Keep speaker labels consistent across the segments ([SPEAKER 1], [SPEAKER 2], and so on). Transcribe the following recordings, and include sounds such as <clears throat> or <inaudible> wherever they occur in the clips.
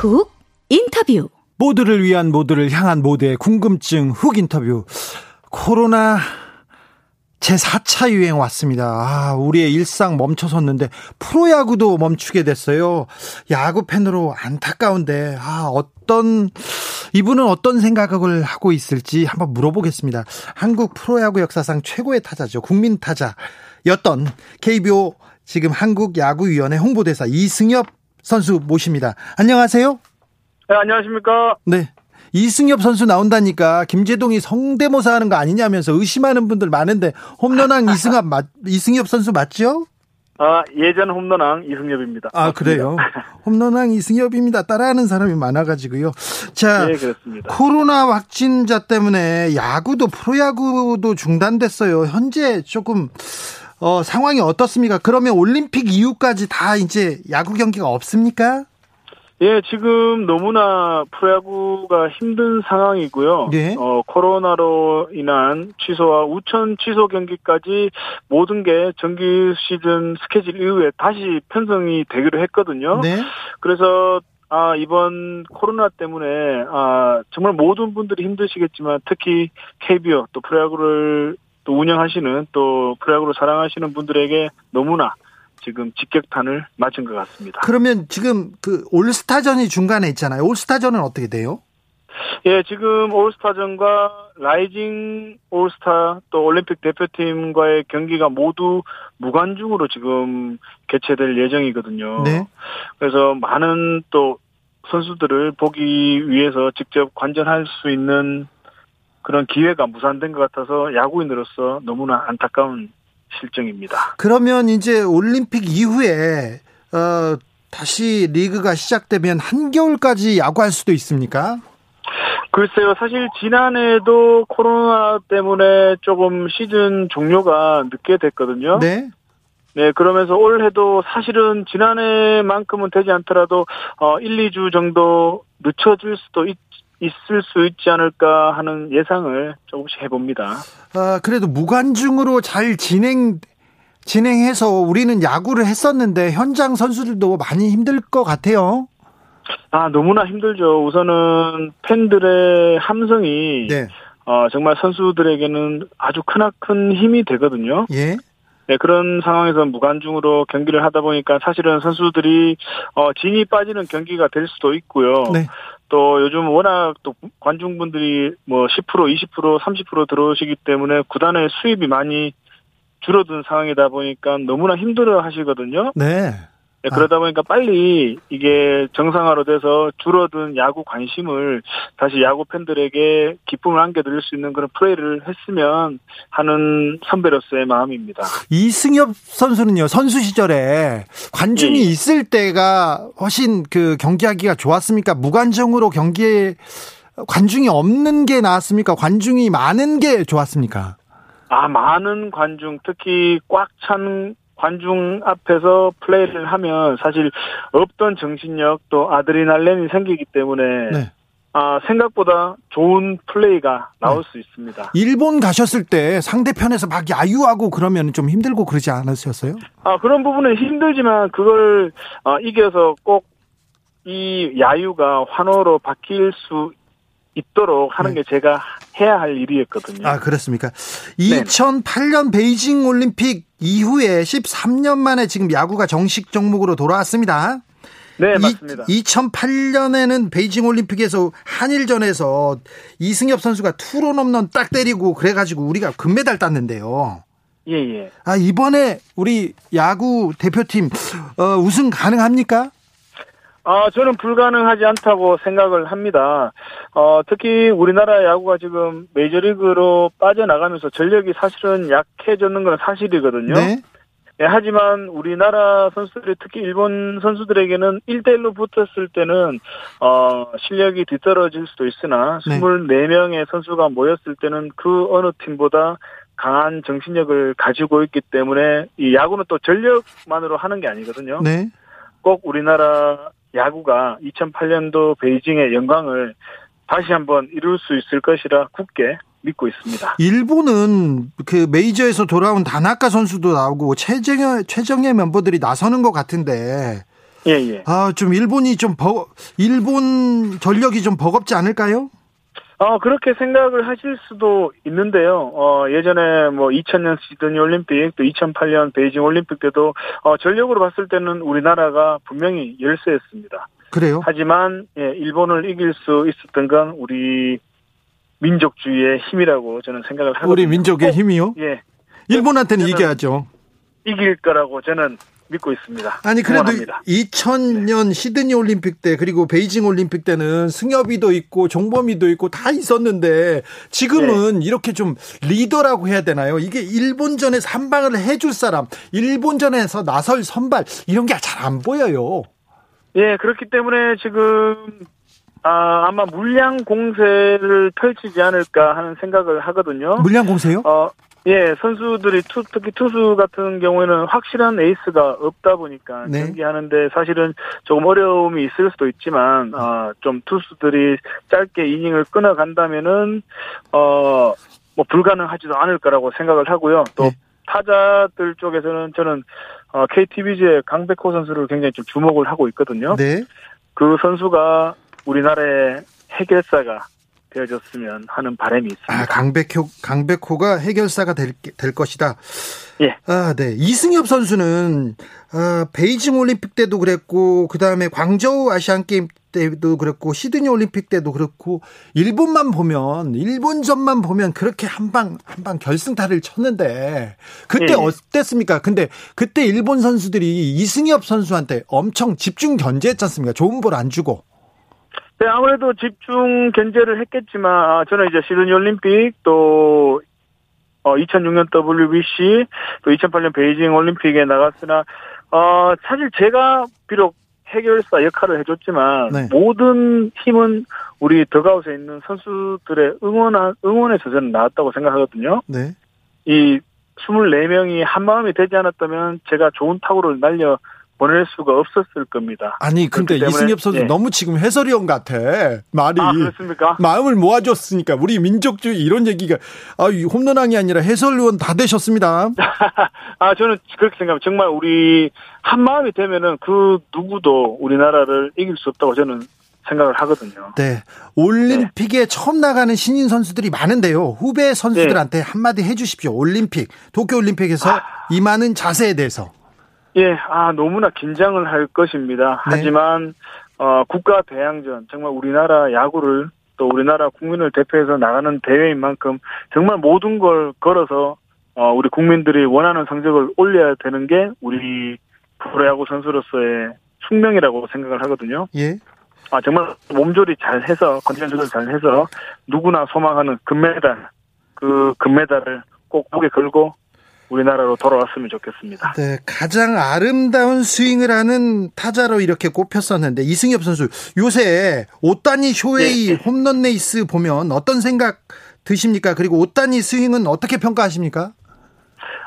[SPEAKER 1] 훅 인터뷰
[SPEAKER 2] 모두를 위한 모두를 향한 모두의 궁금증 훅 인터뷰 코로나 제4차 유행 왔습니다. 아, 우리의 일상 멈춰섰는데 프로야구도 멈추게 됐어요. 야구 팬으로 안타까운데 아, 어떤 이분은 어떤 생각을 하고 있을지 한번 물어보겠습니다. 한국 프로야구 역사상 최고의 타자죠. 국민 타자였던 KBO 지금 한국야구위원회 홍보대사 이승엽 선수 모십니다. 안녕하세요.
[SPEAKER 3] 네, 안녕하십니까.
[SPEAKER 2] 네. 이승엽 선수 나온다니까 김재동이 성대모사 하는 거 아니냐면서 의심하는 분들 많은데 홈런왕 <laughs> 이승엽 맞, 이승엽 선수 맞죠?
[SPEAKER 3] 아, 예전 홈런왕 이승엽입니다.
[SPEAKER 2] 아, 그래요? 홈런왕 이승엽입니다. 따라하는 사람이 많아가지고요. 자,
[SPEAKER 3] 네, 그렇습니다.
[SPEAKER 2] 코로나 확진자 때문에 야구도 프로야구도 중단됐어요. 현재 조금 어, 상황이 어떻습니까? 그러면 올림픽 이후까지 다 이제 야구 경기가 없습니까?
[SPEAKER 3] 예, 지금 너무나 프로야구가 힘든 상황이고요.
[SPEAKER 2] 네.
[SPEAKER 3] 어, 코로나로 인한 취소와 우천 취소 경기까지 모든 게 정규 시즌 스케줄 이후에 다시 편성이 되기로 했거든요.
[SPEAKER 2] 네.
[SPEAKER 3] 그래서 아, 이번 코로나 때문에 아, 정말 모든 분들이 힘드시겠지만 특히 KBO 또 프로야구를 또 운영하시는 또 프로야구를 사랑하시는 분들에게 너무나 지금 직격탄을 맞은 것 같습니다.
[SPEAKER 2] 그러면 지금 그 올스타전이 중간에 있잖아요. 올스타전은 어떻게 돼요?
[SPEAKER 3] 예, 지금 올스타전과 라이징 올스타 또 올림픽 대표팀과의 경기가 모두 무관중으로 지금 개최될 예정이거든요.
[SPEAKER 2] 네.
[SPEAKER 3] 그래서 많은 또 선수들을 보기 위해서 직접 관전할 수 있는 그런 기회가 무산된 것 같아서 야구인으로서 너무나 안타까운 실정입니다.
[SPEAKER 2] 그러면 이제 올림픽 이후에 어 다시 리그가 시작되면 한겨울까지 야구할 수도 있습니까?
[SPEAKER 3] 글쎄요, 사실 지난해도 코로나 때문에 조금 시즌 종료가 늦게 됐거든요.
[SPEAKER 2] 네.
[SPEAKER 3] 네, 그러면서 올해도 사실은 지난해만큼은 되지 않더라도 어 1, 2주 정도 늦춰질 수도 있, 있을 수 있지 않을까 하는 예상을 조금씩 해봅니다.
[SPEAKER 2] 아, 그래도 무관중으로 잘 진행 진행해서 우리는 야구를 했었는데 현장 선수들도 많이 힘들 것 같아요.
[SPEAKER 3] 아, 너무나 힘들죠. 우선은 팬들의 함성이
[SPEAKER 2] 네.
[SPEAKER 3] 어, 정말 선수들에게는 아주 크나큰 힘이 되거든요.
[SPEAKER 2] 예.
[SPEAKER 3] 네, 그런 상황에서 무관중으로 경기를 하다 보니까 사실은 선수들이 어, 진이 빠지는 경기가 될 수도 있고요.
[SPEAKER 2] 네.
[SPEAKER 3] 또 요즘 워낙 또 관중분들이 뭐 10%, 20%, 30% 들어오시기 때문에 구단의 수입이 많이 줄어든 상황이다 보니까 너무나 힘들어 하시거든요.
[SPEAKER 2] 네.
[SPEAKER 3] 네, 그러다 보니까 빨리 이게 정상화로 돼서 줄어든 야구 관심을 다시 야구 팬들에게 기쁨을 안겨드릴 수 있는 그런 플레이를 했으면 하는 선배로서의 마음입니다.
[SPEAKER 2] 이승엽 선수는요 선수 시절에 관중이
[SPEAKER 3] 예, 예.
[SPEAKER 2] 있을 때가 훨씬 그 경기하기가 좋았습니까? 무관중으로 경기에 관중이 없는 게 나았습니까? 관중이 많은 게 좋았습니까?
[SPEAKER 3] 아, 많은 관중, 특히 꽉 찬 관중 앞에서 플레이를 하면 사실 없던 정신력 또 아드레날린이 생기기 때문에
[SPEAKER 2] 네.
[SPEAKER 3] 아, 생각보다 좋은 플레이가 나올 수 있습니다.
[SPEAKER 2] 일본 가셨을 때 상대편에서 막 야유하고 그러면 좀 힘들고 그러지 않으셨어요?
[SPEAKER 3] 아, 그런 부분은 힘들지만 그걸 어, 이겨서 꼭 이 야유가 환호로 바뀔 수 있도록 하는
[SPEAKER 2] 네.
[SPEAKER 3] 게 제가 해야 할 일이었거든요.
[SPEAKER 2] 아, 그렇습니까? 2008년 베이징 올림픽 이후에 13년 만에 지금 야구가 정식 종목으로 돌아왔습니다.
[SPEAKER 3] 네,
[SPEAKER 2] 이-
[SPEAKER 3] 맞습니다.
[SPEAKER 2] 2008년에는 베이징 올림픽에서 한일전에서 이승엽 선수가 투런 홈런 딱 때리고 그래 가지고 우리가 금메달 땄는데요.
[SPEAKER 3] 예, 예.
[SPEAKER 2] 아, 이번에 우리 야구 대표팀 어, 우승 가능합니까?
[SPEAKER 3] 아, 저는 불가능하지 않다고 생각을 합니다. 어, 특히 우리나라 야구가 지금 메이저리그로 빠져나가면서 전력이 사실은 약해졌는 건 사실이거든요.
[SPEAKER 2] 네.
[SPEAKER 3] 예, 하지만 우리나라 선수들이 특히 일본 선수들에게는 1대1로 붙었을 때는 어, 실력이 뒤떨어질 수도 있으나
[SPEAKER 2] 네.
[SPEAKER 3] 24명의 선수가 모였을 때는 그 어느 팀보다 강한 정신력을 가지고 있기 때문에 이 야구는 또 전력만으로 하는 게 아니거든요.
[SPEAKER 2] 네.
[SPEAKER 3] 꼭 우리나라 야구가 2008년도 베이징의 영광을 다시 한번 이룰 수 있을 것이라 굳게 믿고 있습니다.
[SPEAKER 2] 일본은 그 메이저에서 돌아온 다나카 선수도 나오고 최정예 최정예 멤버들이 나서는 것 같은데
[SPEAKER 3] 예, 예.
[SPEAKER 2] 아 좀 일본이 좀 버, 일본 전력이 좀 버겁지 않을까요?
[SPEAKER 3] 어, 그렇게 생각을 하실 수도 있는데요. 어, 예전에 뭐 2000년 시드니 올림픽 또 2008년 베이징 올림픽 때도 어, 전력으로 봤을 때는 우리나라가 분명히 열세였습니다.
[SPEAKER 2] 그래요?
[SPEAKER 3] 하지만 예, 일본을 이길 수 있었던 건 우리 민족주의의 힘이라고 저는 생각을 하거든요.
[SPEAKER 2] 우리 민족의
[SPEAKER 3] 꼭,
[SPEAKER 2] 힘이요?
[SPEAKER 3] 예,
[SPEAKER 2] 일본한테는 이겨야죠.
[SPEAKER 3] 이길 거라고 저는 믿고 있습니다.
[SPEAKER 2] 아니 그래도
[SPEAKER 3] 응원합니다.
[SPEAKER 2] 2000년 시드니 올림픽 때 그리고 베이징 올림픽 때는 승엽이도 있고 종범이도 있고 다 있었는데 지금은 이렇게 좀 리더라고 해야 되나요? 이게 일본전에서 한 방을 해줄 사람, 일본전에서 나설 선발 이런 게 잘 안 보여요.
[SPEAKER 3] 예, 그렇기 때문에 지금 아, 아마 물량 공세를 펼치지 않을까 하는 생각을 하거든요.
[SPEAKER 2] 물량 공세요?
[SPEAKER 3] 어, 예, 선수들이 투, 특히 투수 같은 경우에는 확실한 에이스가 없다 보니까
[SPEAKER 2] 네.
[SPEAKER 3] 경기하는데 사실은 조금 어려움이 있을 수도 있지만 어, 좀 투수들이 짧게 이닝을 끊어간다면은 어, 뭐 불가능하지도 않을 거라고 생각을 하고요. 또
[SPEAKER 2] 네.
[SPEAKER 3] 타자들 쪽에서는 저는 어, KT 위즈의 강백호 선수를 굉장히 좀 주목을 하고 있거든요.
[SPEAKER 2] 네.
[SPEAKER 3] 그 선수가 우리나라의 해결사가 되어줬으면 하는 바람이 있습니다.
[SPEAKER 2] 아, 강백호, 강백호가 해결사가 될, 될 것이다.
[SPEAKER 3] 예.
[SPEAKER 2] 아, 네. 이승엽 선수는, 아, 베이징 올림픽 때도 그랬고, 그 다음에 광저우 아시안 게임 때도 그랬고, 시드니 올림픽 때도 그렇고, 일본만 보면, 일본전만 보면 그렇게 한 방, 한 방 결승타를 쳤는데, 그때
[SPEAKER 3] 예.
[SPEAKER 2] 어땠습니까? 근데 그때 일본 선수들이 이승엽 선수한테 엄청 집중 견제했지 않습니까? 좋은 볼 안 주고.
[SPEAKER 3] 네, 아무래도 집중 견제를 했겠지만 아, 저는 이제 시드니 올림픽 또 어, 2006년 WBC 또 2008년 베이징 올림픽에 나갔으나 어, 사실 제가 비록 해결사 역할을 해줬지만
[SPEAKER 2] 네.
[SPEAKER 3] 모든 힘은 우리 더가웃에 있는 선수들의 응원 응원에서 저는 나왔다고 생각하거든요.
[SPEAKER 2] 네.
[SPEAKER 3] 이 24명이 한 마음이 되지 않았다면 제가 좋은 타구를 날려 보낼 수가 없었을 겁니다.
[SPEAKER 2] 아니, 근데 이승엽 선수
[SPEAKER 3] 예.
[SPEAKER 2] 너무 지금 해설위원 같아. 말이.
[SPEAKER 3] 아 그렇습니까?
[SPEAKER 2] 마음을 모아줬으니까 우리 민족주의 이런 얘기가 아, 이 홈런왕이 아니라 해설위원 다 되셨습니다. <laughs>
[SPEAKER 3] 아, 저는 그렇게 생각합니다. 정말 우리 한 마음이 되면은 그 누구도 우리나라를 이길 수 없다고 저는 생각을 하거든요.
[SPEAKER 2] 네. 올림픽에 처음 나가는 신인 선수들이 많은데요. 후배 선수들한테
[SPEAKER 3] 네.
[SPEAKER 2] 한마디 해주십시오. 올림픽, 도쿄올림픽에서
[SPEAKER 3] 아.
[SPEAKER 2] 임하는 자세에 대해서.
[SPEAKER 3] 예, 아, 너무나 긴장을 할 것입니다.
[SPEAKER 2] 네.
[SPEAKER 3] 하지만, 어, 국가 대항전, 정말 우리나라 야구를 또 우리나라 국민을 대표해서 나가는 대회인 만큼 정말 모든 걸 걸어서, 어, 우리 국민들이 원하는 성적을 올려야 되는 게 우리 프로야구 선수로서의 숙명이라고 생각을 하거든요.
[SPEAKER 2] 예.
[SPEAKER 3] 아, 정말 몸조리 잘 해서, 컨디션 조절 잘 해서, 누구나 소망하는 금메달, 그 금메달을 꼭 목에 걸고 우리나라로 돌아왔으면 좋겠습니다.
[SPEAKER 2] 네. 가장 아름다운 스윙을 하는 타자로 이렇게 꼽혔었는데 이승엽 선수 요새 오타니 쇼헤이
[SPEAKER 3] 네.
[SPEAKER 2] 홈런 레이스 보면 어떤 생각 드십니까? 그리고 오타니 스윙은 어떻게 평가하십니까?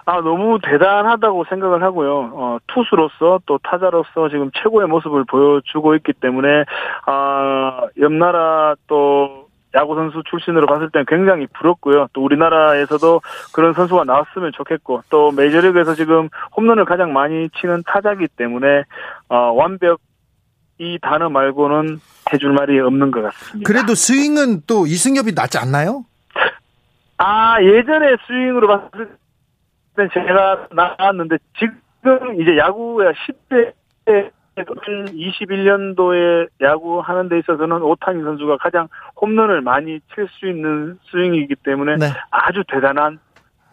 [SPEAKER 3] 아, 너무 대단하다고 생각을 하고요. 어, 투수로서 또 타자로서 지금 최고의 모습을 보여주고 있기 때문에, 아, 옆나라 또 야구 선수 출신으로 봤을 때는 굉장히 부럽고요. 또 우리나라에서도 그런 선수가 나왔으면 좋겠고, 또 메이저리그에서 지금 홈런을 가장 많이 치는 타자기 때문에, 어, 완벽 이 단어 말고는 해줄 말이 없는 것 같습니다.
[SPEAKER 2] 그래도 스윙은 또 이승엽이 낫지 않나요?
[SPEAKER 3] 아, 예전에 스윙으로 봤을 때 제가 나왔는데 지금 이제 야구의 10대 21년도에 야구 하는 데 있어서는 오타니 선수가 가장 홈런을 많이 칠 수 있는 스윙이기 때문에
[SPEAKER 2] 네.
[SPEAKER 3] 아주 대단한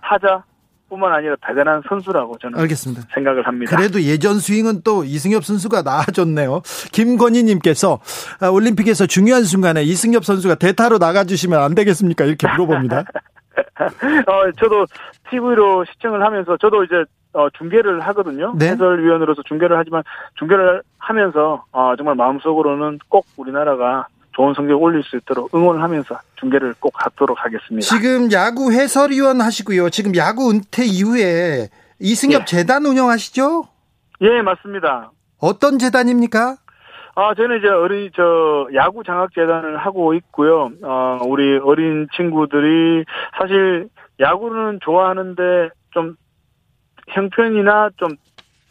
[SPEAKER 3] 타자 뿐만 아니라 대단한 선수라고 저는
[SPEAKER 2] 알겠습니다.
[SPEAKER 3] 생각을 합니다.
[SPEAKER 2] 그래도 예전 스윙은 또 이승엽 선수가 나아졌네요. 김건희님께서 아, 올림픽에서 중요한 순간에 이승엽 선수가 대타로 나가주시면 안 되겠습니까? 이렇게 물어봅니다. <laughs>
[SPEAKER 3] 어, 저도 TV로 시청을 하면서 저도 이제 어, 중계를 하거든요.
[SPEAKER 2] 네.
[SPEAKER 3] 해설위원으로서 중계를 하지만 중계를 하면서 어, 정말 마음속으로는 꼭 우리나라가 좋은 성적 올릴 수 있도록 응원을 하면서 중계를 꼭 하도록 하겠습니다.
[SPEAKER 2] 지금 야구 해설위원 하시고요. 지금 야구 은퇴 이후에 이승엽
[SPEAKER 3] 예.
[SPEAKER 2] 재단 운영하시죠?
[SPEAKER 3] 예, 맞습니다.
[SPEAKER 2] 어떤 재단입니까?
[SPEAKER 3] 아, 저는 이제 어린, 저, 야구 장학 재단을 하고 있고요. 어, 우리 어린 친구들이 사실 야구는 좋아하는데 좀 형편이나 좀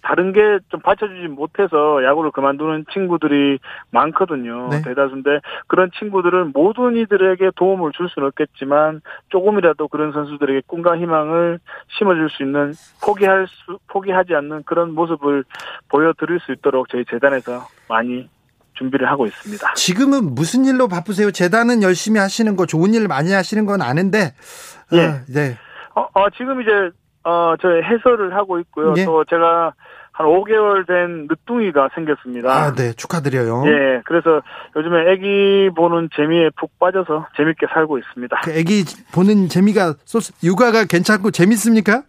[SPEAKER 3] 다른 게 좀 받쳐주지 못해서 야구를 그만두는 친구들이 많거든요.
[SPEAKER 2] 네.
[SPEAKER 3] 대다수인데 그런 친구들은 모든 이들에게 도움을 줄 수는 없겠지만 조금이라도 그런 선수들에게 꿈과 희망을 심어줄 수 있는 포기할 수 포기하지 않는 그런 모습을 보여드릴 수 있도록 저희 재단에서 많이 준비를 하고 있습니다.
[SPEAKER 2] 지금은 무슨 일로 바쁘세요? 재단은 열심히 하시는 거 좋은 일 많이 하시는 건 아는데 어,
[SPEAKER 3] 예.
[SPEAKER 2] 네.
[SPEAKER 3] 어, 어, 지금 이제 어, 저 해설을 하고 있고요.
[SPEAKER 2] 예.
[SPEAKER 3] 또 제가 한 5개월 된 늦둥이가 생겼습니다.
[SPEAKER 2] 아, 네. 축하드려요.
[SPEAKER 3] 예, 그래서 요즘에 애기 보는 재미에 푹 빠져서 재밌게 살고 있습니다.
[SPEAKER 2] 그 애기 보는 재미가 쏠- 육아가 괜찮고 재밌습니까?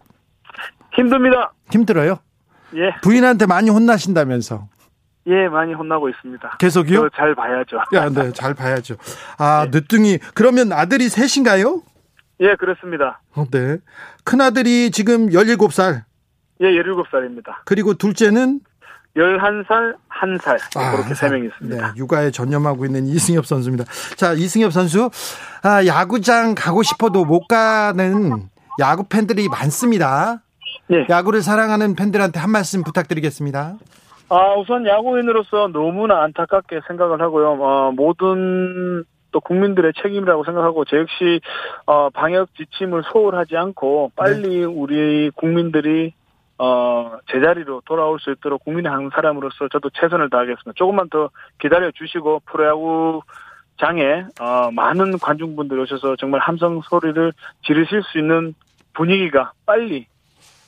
[SPEAKER 3] 힘듭니다.
[SPEAKER 2] 힘들어요?
[SPEAKER 3] 예,
[SPEAKER 2] 부인한테 많이 혼나신다면서.
[SPEAKER 3] 예, 많이 혼나고 있습니다.
[SPEAKER 2] 계속이요?
[SPEAKER 3] 저잘 봐야죠.
[SPEAKER 2] 야, 네, 잘 봐야죠. 아,
[SPEAKER 3] 네.
[SPEAKER 2] 늦둥이. 그러면 아들이 셋인가요?
[SPEAKER 3] 예, 그렇습니다.
[SPEAKER 2] 어, 네. 큰 아들이 지금 17살.
[SPEAKER 3] 예, 17살입니다.
[SPEAKER 2] 그리고 둘째는
[SPEAKER 3] 11살, 1살.
[SPEAKER 2] 아,
[SPEAKER 3] 그렇게 세명 있습니다.
[SPEAKER 2] 네, 육아에 전념하고 있는 이승엽 선수입니다. 자, 이승엽 선수. 아, 야구장 가고 싶어도 못 가는 야구 팬들이 많습니다.
[SPEAKER 3] 예.
[SPEAKER 2] 야구를 사랑하는 팬들한테 한 말씀 부탁드리겠습니다.
[SPEAKER 3] 아, 우선 야구인으로서 너무나 안타깝게 생각을 하고요. 어, 모든 또 국민들의 책임이라고 생각하고 저 역시 어, 방역 지침을 소홀하지 않고 빨리 우리 국민들이 어, 제자리로 돌아올 수 있도록 국민의 한 사람으로서 저도 최선을 다하겠습니다. 조금만 더 기다려 주시고 프로야구 장에 어, 많은 관중분들이 오셔서 정말 함성 소리를 지르실 수 있는 분위기가 빨리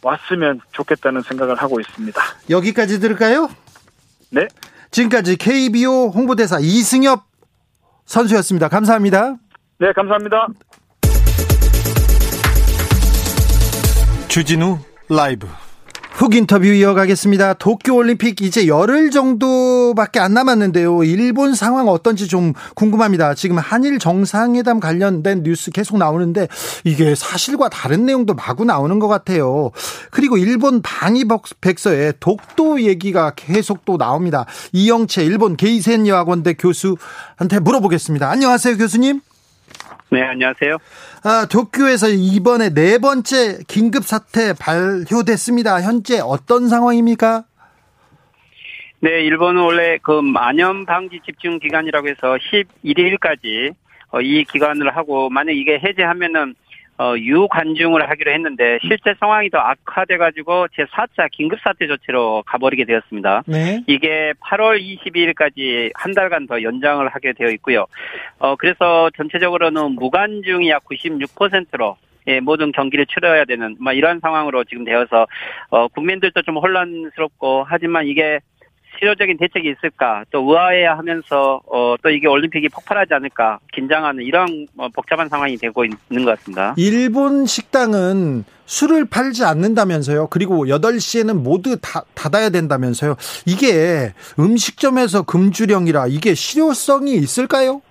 [SPEAKER 3] 왔으면 좋겠다는 생각을 하고 있습니다.
[SPEAKER 2] 여기까지 들을까요?
[SPEAKER 3] 네.
[SPEAKER 2] 지금까지 KBO 홍보대사 이승엽 선수였습니다. 감사합니다.
[SPEAKER 3] 네, 감사합니다.
[SPEAKER 2] 주진우 라이브. 훅 인터뷰 이어가겠습니다. 도쿄올림픽 이제 열흘 정도밖에 안 남았는데요. 일본 상황 어떤지 좀 궁금합니다. 지금 한일 정상회담 관련된 뉴스 계속 나오는데 이게 사실과 다른 내용도 마구 나오는 것 같아요. 그리고 일본 방위백서에 독도 얘기가 계속 또 나옵니다. 이영채 일본 게이센 여학원대 교수한테 물어보겠습니다. 안녕하세요, 교수님.
[SPEAKER 4] 네, 안녕하세요.
[SPEAKER 2] 아, 도쿄에서 이번에 네 번째 긴급 사태 발효됐습니다. 현재 어떤 상황입니까?
[SPEAKER 4] 네, 일본은 원래 그 만연 방지 집중 기간이라고 해서 11일까지 어, 이 기간을 하고 만약 이게 해제하면은 어, 유관중을 하기로 했는데 실제 상황이 더 악화돼가지고 제 4차 긴급사태 조치로 가버리게 되었습니다.
[SPEAKER 2] 네.
[SPEAKER 4] 이게 8월 22일까지 한 달간 더 연장을 하게 되어 있고요. 어, 그래서 전체적으로는 무관중이 약 96%로 예, 모든 경기를 치러야 되는 막 이런 상황으로 지금 되어서 어, 국민들도 좀 혼란스럽고 하지만 이게 실효적인 대책이 있을까 또 의아해야 하면서 어, 또 이게 올림픽이 폭발하지 않을까 긴장하는 이런 어, 복잡한 상황이 되고 있는 것 같습니다.
[SPEAKER 2] 일본 식당은 술을 팔지 않는다면서요. 그리고 8시에는 모두 다, 닫아야 된다면서요. 이게 음식점에서 금주령이라 이게 실효성이 있을까요?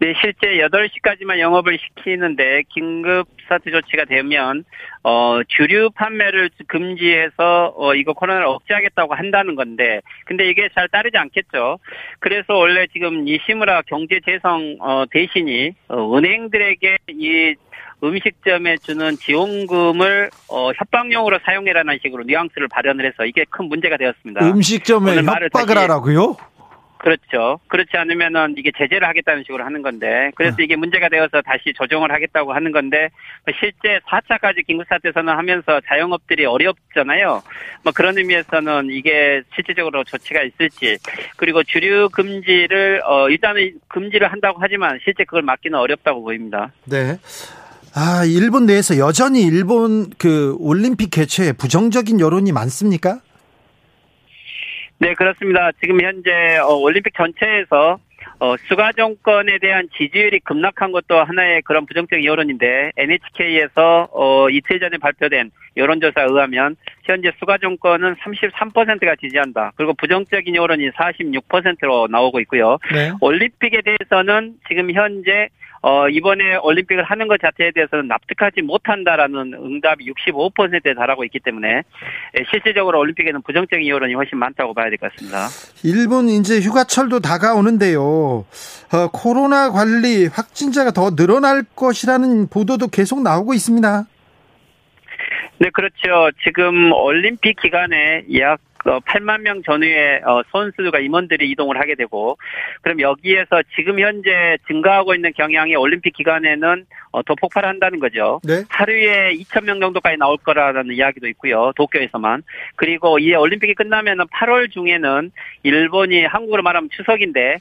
[SPEAKER 4] 네, 실제 8시까지만 영업을 시키는데 긴급 사태 조치가 되면 어 주류 판매를 금지해서 어 이거 코로나를 억제하겠다고 한다는 건데 근데 이게 잘 따르지 않겠죠. 그래서 원래 지금 이시무라 경제 재성 어 대신이 어 은행들에게 이 음식점에 주는 지원금을 어 협박용으로 사용해라는 식으로 뉘앙스를 발현을 해서 이게 큰 문제가 되었습니다.
[SPEAKER 2] 음식점에 협박을 하라고요?
[SPEAKER 4] 그렇죠. 그렇지 않으면은 이게 제재를 하겠다는 식으로 하는 건데, 그래서
[SPEAKER 2] 네.
[SPEAKER 4] 이게 문제가 되어서 다시 조정을 하겠다고 하는 건데, 실제 4차까지 긴급사태 선언 하면서 자영업들이 어렵잖아요. 뭐 그런 의미에서는 이게 실질적으로 조치가 있을지, 그리고 주류 금지를, 어, 일단은 금지를 한다고 하지만 실제 그걸 막기는 어렵다고 보입니다.
[SPEAKER 2] 네. 아, 일본 내에서 여전히 일본 그 올림픽 개최에 부정적인 여론이 많습니까?
[SPEAKER 4] 네, 그렇습니다. 지금 현재 어, 올림픽 전체에서 어, 수가 정권에 대한 지지율이 급락한 것도 하나의 그런 부정적 여론인데 NHK에서 어, 이틀 전에 발표된 여론조사에 의하면 현재 수가 정권은 33%가 지지한다. 그리고 부정적인 여론이 46%로 나오고 있고요.
[SPEAKER 2] 네.
[SPEAKER 4] 올림픽에 대해서는 지금 현재 어, 이번에 올림픽을 하는 것 자체에 대해서는 납득하지 못한다라는 응답이 65%에 달하고 있기 때문에 예, 실질적으로 올림픽에는 부정적인 여론이 훨씬 많다고 봐야 될 것 같습니다.
[SPEAKER 2] 일본 이제 휴가철도 다가오는데요. 어, 코로나 관리 확진자가 더 늘어날 것이라는 보도도 계속 나오고 있습니다.
[SPEAKER 4] 네, 그렇죠. 지금 올림픽 기간에 약 8만 명 전후의 어, 선수가 임원들이 이동을 하게 되고 그럼 여기에서 지금 현재 증가하고 있는 경향이 올림픽 기간에는 어, 더 폭발한다는 거죠.
[SPEAKER 2] 네.
[SPEAKER 4] 하루에 2천 명 정도까지 나올 거라는 이야기도 있고요. 도쿄에서만. 그리고 이 올림픽이 끝나면은 8월 중에는 일본이 한국으로 말하면 추석인데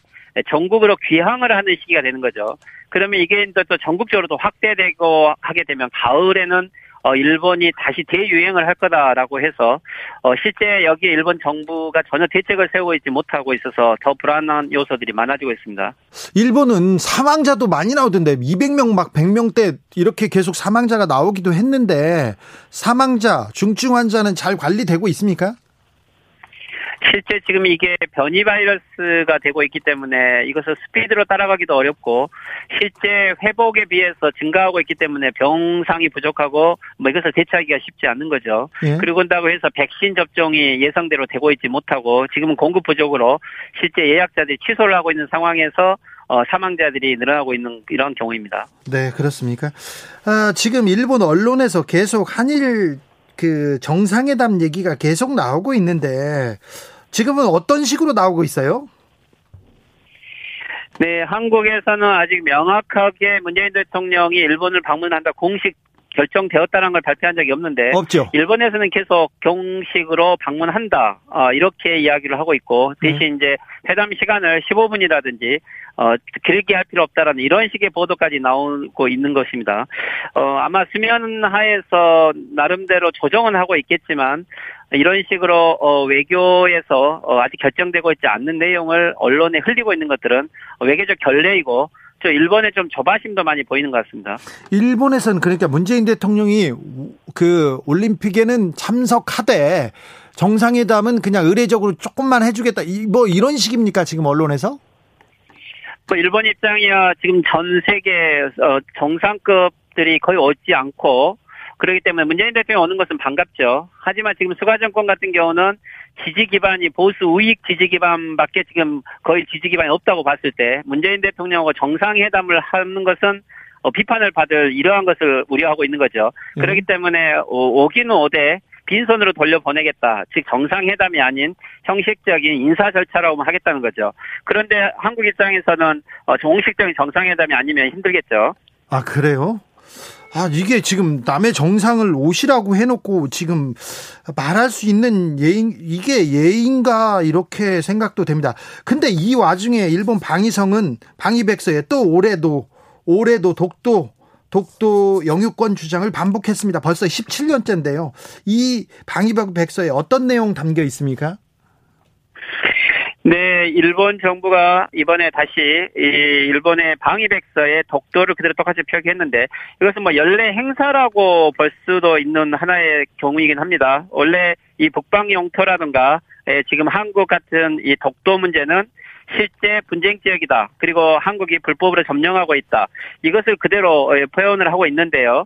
[SPEAKER 4] 전국으로 귀향을 하는 시기가 되는 거죠. 그러면 이게 또 전국적으로도 확대되고 하게 되면 가을에는 어, 일본이 다시 대유행을 할 거다라고 해서 어, 실제 여기에 일본 정부가 전혀 대책을 세우고 있지 못하고 있어서 더 불안한 요소들이 많아지고 있습니다.
[SPEAKER 2] 일본은 사망자도 많이 나오던데 200명 막 100명대 이렇게 계속 사망자가 나오기도 했는데 사망자, 중증 환자는 잘 관리되고 있습니까?
[SPEAKER 4] 실제 지금 이게 변이 바이러스가 되고 있기 때문에 이것을 스피드로 따라가기도 어렵고 실제 회복에 비해서 증가하고 있기 때문에 병상이 부족하고 뭐 이것을 대처하기가 쉽지 않는 거죠.
[SPEAKER 2] 예.
[SPEAKER 4] 그리고 그다고 해서 백신 접종이 예상대로 되고 있지 못하고 지금은 공급 부족으로 실제 예약자들이 취소를 하고 있는 상황에서 어, 사망자들이 늘어나고 있는 이런 경우입니다.
[SPEAKER 2] 네, 그렇습니까? 아, 지금 일본 언론에서 계속 한일 그 정상회담 얘기가 계속 나오고 있는데 지금은 어떤 식으로 나오고 있어요?
[SPEAKER 4] 네, 한국에서는 아직 명확하게 문재인 대통령이 일본을 방문한다 공식 결정되었다는 걸 발표한 적이 없는데
[SPEAKER 2] 없죠.
[SPEAKER 4] 일본에서는 계속 공식으로 방문한다 어, 이렇게 이야기를 하고 있고 대신 이제 회담 시간을 15분이라든지 어, 길게 할 필요 없다라는 이런 식의 보도까지 나오고 있는 것입니다. 어, 아마 수면 하에서 나름대로 조정은 하고 있겠지만 이런 식으로 어, 외교에서 어, 아직 결정되고 있지 않는 내용을 언론에 흘리고 있는 것들은 외교적 결례이고 저 일본에 좀 조바심도 많이 보이는 것 같습니다.
[SPEAKER 2] 일본에서는 그러니까 문재인 대통령이 그 올림픽에는 참석하되 정상회담은 그냥 의례적으로 조금만 해주겠다. 이- 뭐 이런 식입니까 지금 언론에서?
[SPEAKER 4] 뭐 일본 입장이야 지금 전 세계 어, 정상급들이 거의 오지 않고 그렇기 때문에 문재인 대통령이 오는 것은 반갑죠. 하지만 지금 수가 정권 같은 경우는 지지 기반이 보수 우익 지지 기반밖에 지금 거의 지지 기반이 없다고 봤을 때 문재인 대통령하고 정상회담을 하는 것은 어, 비판을 받을 이러한 것을 우려하고 있는 거죠.
[SPEAKER 2] 네.
[SPEAKER 4] 그렇기 때문에 오- 오기는 오되 빈손으로 돌려보내겠다. 즉 정상회담이 아닌 형식적인 인사 절차라고 하겠다는 거죠. 그런데 한국 입장에서는 어, 정식적인 정상회담이 아니면 힘들겠죠.
[SPEAKER 2] 아 그래요? 아 이게 지금 남의 정상을 오시라고 해놓고 지금 말할 수 있는 예인 이게 예인가 이렇게 생각도 됩니다. 근데 이 와중에 일본 방위성은 방위백서에 또 올해도 올해도 독도 독도 영유권 주장을 반복했습니다. 벌써 17년째인데요. 이 방위백서에 어떤 내용 담겨 있습니까?
[SPEAKER 4] 네, 일본 정부가 이번에 다시 이 일본의 방위백서에 독도를 그대로 똑같이 표기했는데 이것은 뭐 연례 행사라고 볼 수도 있는 하나의 경우이긴 합니다. 원래 이 북방 영토라든가 에, 지금 한국 같은 이 독도 문제는 실제 분쟁 지역이다. 그리고 한국이 불법으로 점령하고 있다. 이것을 그대로 에, 표현을 하고 있는데요.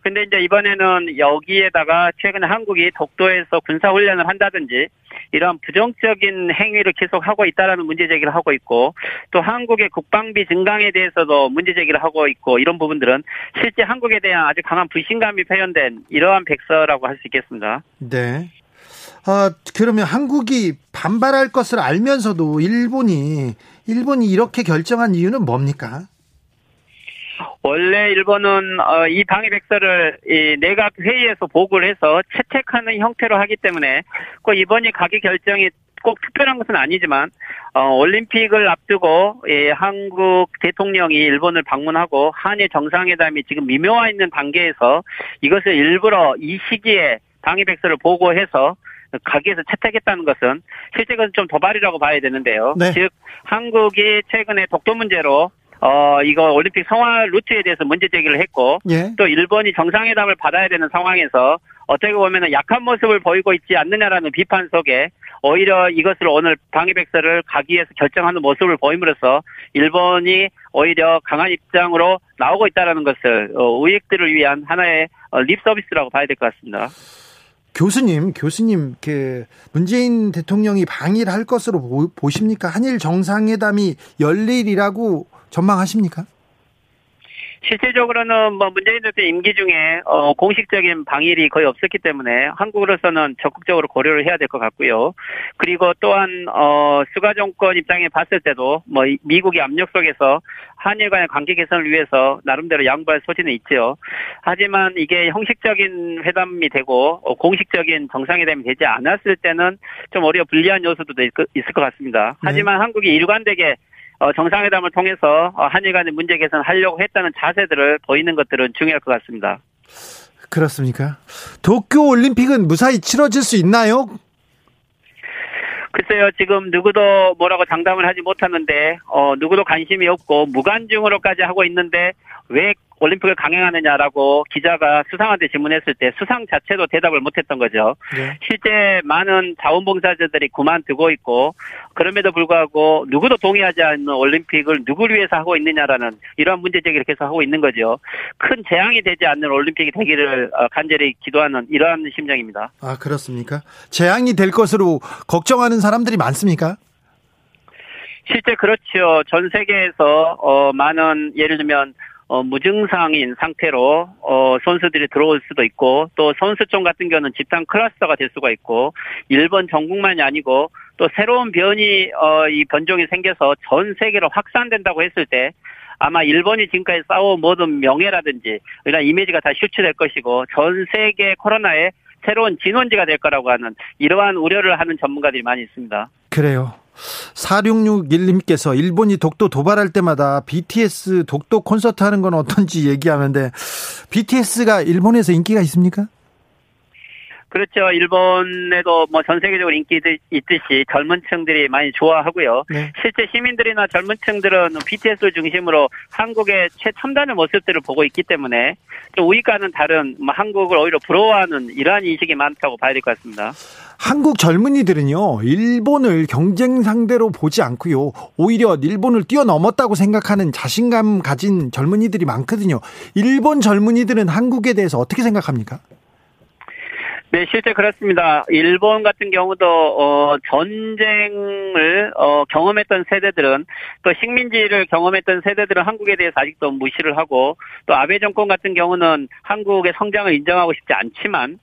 [SPEAKER 4] 근데 이제 이번에는 여기에다가 최근에 한국이 독도에서 군사 훈련을 한다든지 이런 부정적인 행위를 계속하고 있다라는 문제 제기를 하고 있고 또 한국의 국방비 증강에 대해서도 문제 제기를 하고 있고 이런 부분들은 실제 한국에 대한 아주 강한 불신감이 표현된 이러한 백서라고 할 수 있겠습니다.
[SPEAKER 2] 네. 아, 그러면 한국이 반발할 것을 알면서도 일본이 일본이 이렇게 결정한 이유는 뭡니까?
[SPEAKER 4] 원래 일본은 어, 이 방위 백서를 이 내각 회의에서 보고를 해서 채택하는 형태로 하기 때문에 꼭 이번에 각의 결정이 꼭 특별한 것은 아니지만 어, 올림픽을 앞두고 예, 한국 대통령이 일본을 방문하고 한일 정상회담이 지금 미묘화 있는 단계에서 이것을 일부러 이 시기에 방위 백서를 보고해서 가기에서 채택했다는 것은 실제 것은 좀 도발이라고 봐야 되는데요.
[SPEAKER 2] 네.
[SPEAKER 4] 즉 한국이 최근에 독도 문제로 어 이거 올림픽 성화 루트에 대해서 문제 제기를 했고
[SPEAKER 2] 예.
[SPEAKER 4] 또 일본이 정상회담을 받아야 되는 상황에서 어떻게 보면 약한 모습을 보이고 있지 않느냐라는 비판 속에 오히려 이것을 오늘 방위백서를 가기 위해서 결정하는 모습을 보임으로써 일본이 오히려 강한 입장으로 나오고 있다는 것을 어, 우익들을 위한 하나의 어, 립 서비스라고 봐야 될 것 같습니다.
[SPEAKER 2] 교수님, 교수님, 그 문재인 대통령이 방일 할 것으로 보, 보십니까? 한일 정상회담이 열릴이라고 전망하십니까?
[SPEAKER 4] 실질적으로는 뭐 문재인 대통령 임기 중에 어 공식적인 방일이 거의 없었기 때문에 한국으로서는 적극적으로 고려를 해야 될 것 같고요. 그리고 또한 어 수가 정권 입장에 봤을 때도 뭐 미국의 압력 속에서 한일 간의 관계 개선을 위해서 나름대로 양보할 소지는 있죠. 하지만 이게 형식적인 회담이 되고 어, 공식적인 정상회담이 되지 않았을 때는 좀 오히려 불리한 요소도 있을 것 같습니다. 하지만 한국이 일관되게 어, 정상회담을 통해서 어, 한일 간의 문제 개선하려고 했다는 자세들을 보이는 것들은 중요할 것 같습니다.
[SPEAKER 2] 그렇습니까? 도쿄 올림픽은 무사히 치러질 수 있나요?
[SPEAKER 4] 글쎄요, 지금 누구도 뭐라고 장담을 하지 못하는데, 어, 누구도 관심이 없고, 무관중으로까지 하고 있는데, 왜 올림픽을 강행하느냐라고 기자가 수상한테 질문했을 때 수상 자체도 대답을 못했던 거죠.
[SPEAKER 2] 네.
[SPEAKER 4] 실제 많은 자원봉사자들이 그만두고 있고 그럼에도 불구하고 누구도 동의하지 않는 올림픽을 누구를 위해서 하고 있느냐라는 이러한 문제 제기를 계속 하고 있는 거죠. 큰 재앙이 되지 않는 올림픽이 되기를 어, 간절히 기도하는 이러한 심정입니다.
[SPEAKER 2] 아 그렇습니까? 재앙이 될 것으로 걱정하는 사람들이 많습니까?
[SPEAKER 4] 실제 그렇죠. 전 세계에서 어 많은 예를 들면 어, 무증상인 상태로 어, 선수들이 들어올 수도 있고 또 선수촌 같은 경우는 집단 클러스터가 될 수가 있고 일본 전국만이 아니고 또 새로운 변이 어, 이 변종이 생겨서 전 세계로 확산된다고 했을 때 아마 일본이 지금까지 쌓아온 모든 명예라든지 이런 이미지가 다 실추될 것이고 전 세계 코로나의 새로운 진원지가 될 거라고 하는 이러한 우려를 하는 전문가들이 많이 있습니다.
[SPEAKER 2] 그래요. 4661님께서 일본이 독도 도발할 때마다 BTS 독도 콘서트 하는 건 어떤지 얘기하는데 BTS가 일본에서 인기가 있습니까?
[SPEAKER 4] 그렇죠. 일본에도 뭐 전 세계적으로 인기 있듯이 젊은 층들이 많이 좋아하고요.
[SPEAKER 2] 네.
[SPEAKER 4] 실제 시민들이나 젊은 층들은 BTS를 중심으로 한국의 최첨단의 모습들을 보고 있기 때문에 또 우리과는 다른 뭐 한국을 오히려 부러워하는 이러한 인식이 많다고 봐야 될 것 같습니다.
[SPEAKER 2] 한국 젊은이들은요, 일본을 경쟁 상대로 보지 않고요, 오히려 일본을 뛰어넘었다고 생각하는 자신감 가진 젊은이들이 많거든요. 일본 젊은이들은 한국에 대해서 어떻게 생각합니까?
[SPEAKER 4] 네, 실제 그렇습니다. 일본 같은 경우도 어 전쟁을 어 경험했던 세대들은 또 식민지를 경험했던 세대들은 한국에 대해서 아직도 무시를 하고 또 아베 정권 같은 경우는 한국의 성장을 인정하고 싶지 않지만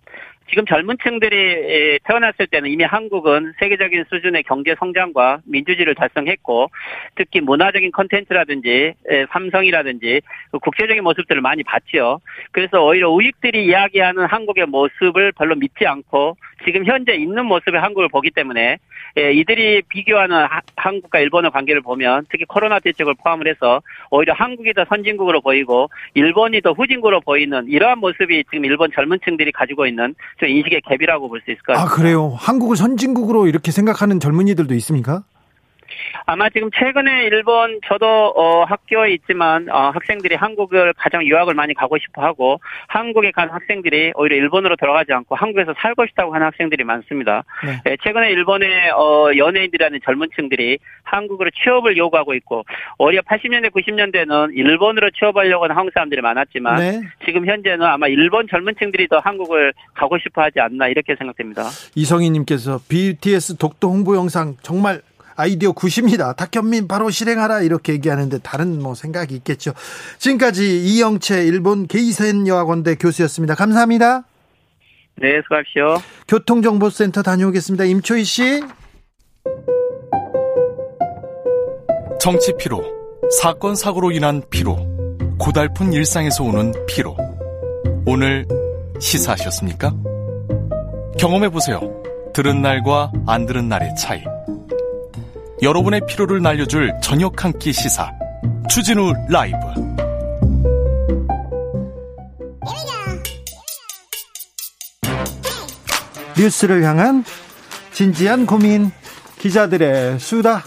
[SPEAKER 4] 지금 젊은 층들이 태어났을 때는 이미 한국은 세계적인 수준의 경제 성장과 민주주의를 달성했고 특히 문화적인 컨텐츠라든지 삼성이라든지 그 국제적인 모습들을 많이 봤지요. 그래서 오히려 우익들이 이야기하는 한국의 모습을 별로 믿지 않고 지금 현재 있는 모습의 한국을 보기 때문에 이들이 비교하는 한국과 일본의 관계를 보면 특히 코로나 대책을 포함을 해서 오히려 한국이 더 선진국으로 보이고 일본이 더 후진국으로 보이는 이러한 모습이 지금 일본 젊은 층들이 가지고 있는 저 인식의 갭이라고 볼 수 있을 것 같습니다.
[SPEAKER 2] 아, 그래요? 한국을 선진국으로 이렇게 생각하는 젊은이들도 있습니까?
[SPEAKER 4] 아마 지금 최근에 일본 저도 어, 학교에 있지만 어, 학생들이 한국을 가장 유학을 많이 가고 싶어하고 한국에 간 학생들이 오히려 일본으로 들어가지 않고 한국에서 살고 싶다고 하는 학생들이 많습니다.
[SPEAKER 2] 네.
[SPEAKER 4] 예, 최근에 일본의 어, 연예인들이라는 젊은층들이 한국으로 취업을 요구하고 있고 오히려 80년대 90년대는 일본으로 취업하려고 하는 한국 사람들이 많았지만
[SPEAKER 2] 네.
[SPEAKER 4] 지금 현재는 아마 일본 젊은층들이 더 한국을 가고 싶어하지 않나 이렇게 생각됩니다.
[SPEAKER 2] 이성희님께서 BTS 독도 홍보 영상 정말 아이디어 굿입니다. 탁현민 바로 실행하라 이렇게 얘기하는데 다른 뭐 생각이 있겠죠. 지금까지 이영채 일본 게이센 여학원대 교수였습니다. 감사합니다.
[SPEAKER 4] 네, 수고하십시오.
[SPEAKER 2] 교통정보센터 다녀오겠습니다. 임초희 씨.
[SPEAKER 5] 정치 피로, 사건 사고로 인한 피로, 고달픈 일상에서 오는 피로. 오늘 시사하셨습니까? 경험해 보세요. 들은 날과 안 들은 날의 차이. 여러분의 피로를 날려줄 저녁 한 끼 시사 추진우 라이브
[SPEAKER 2] 뉴스를 향한 진지한 고민 기자들의 수다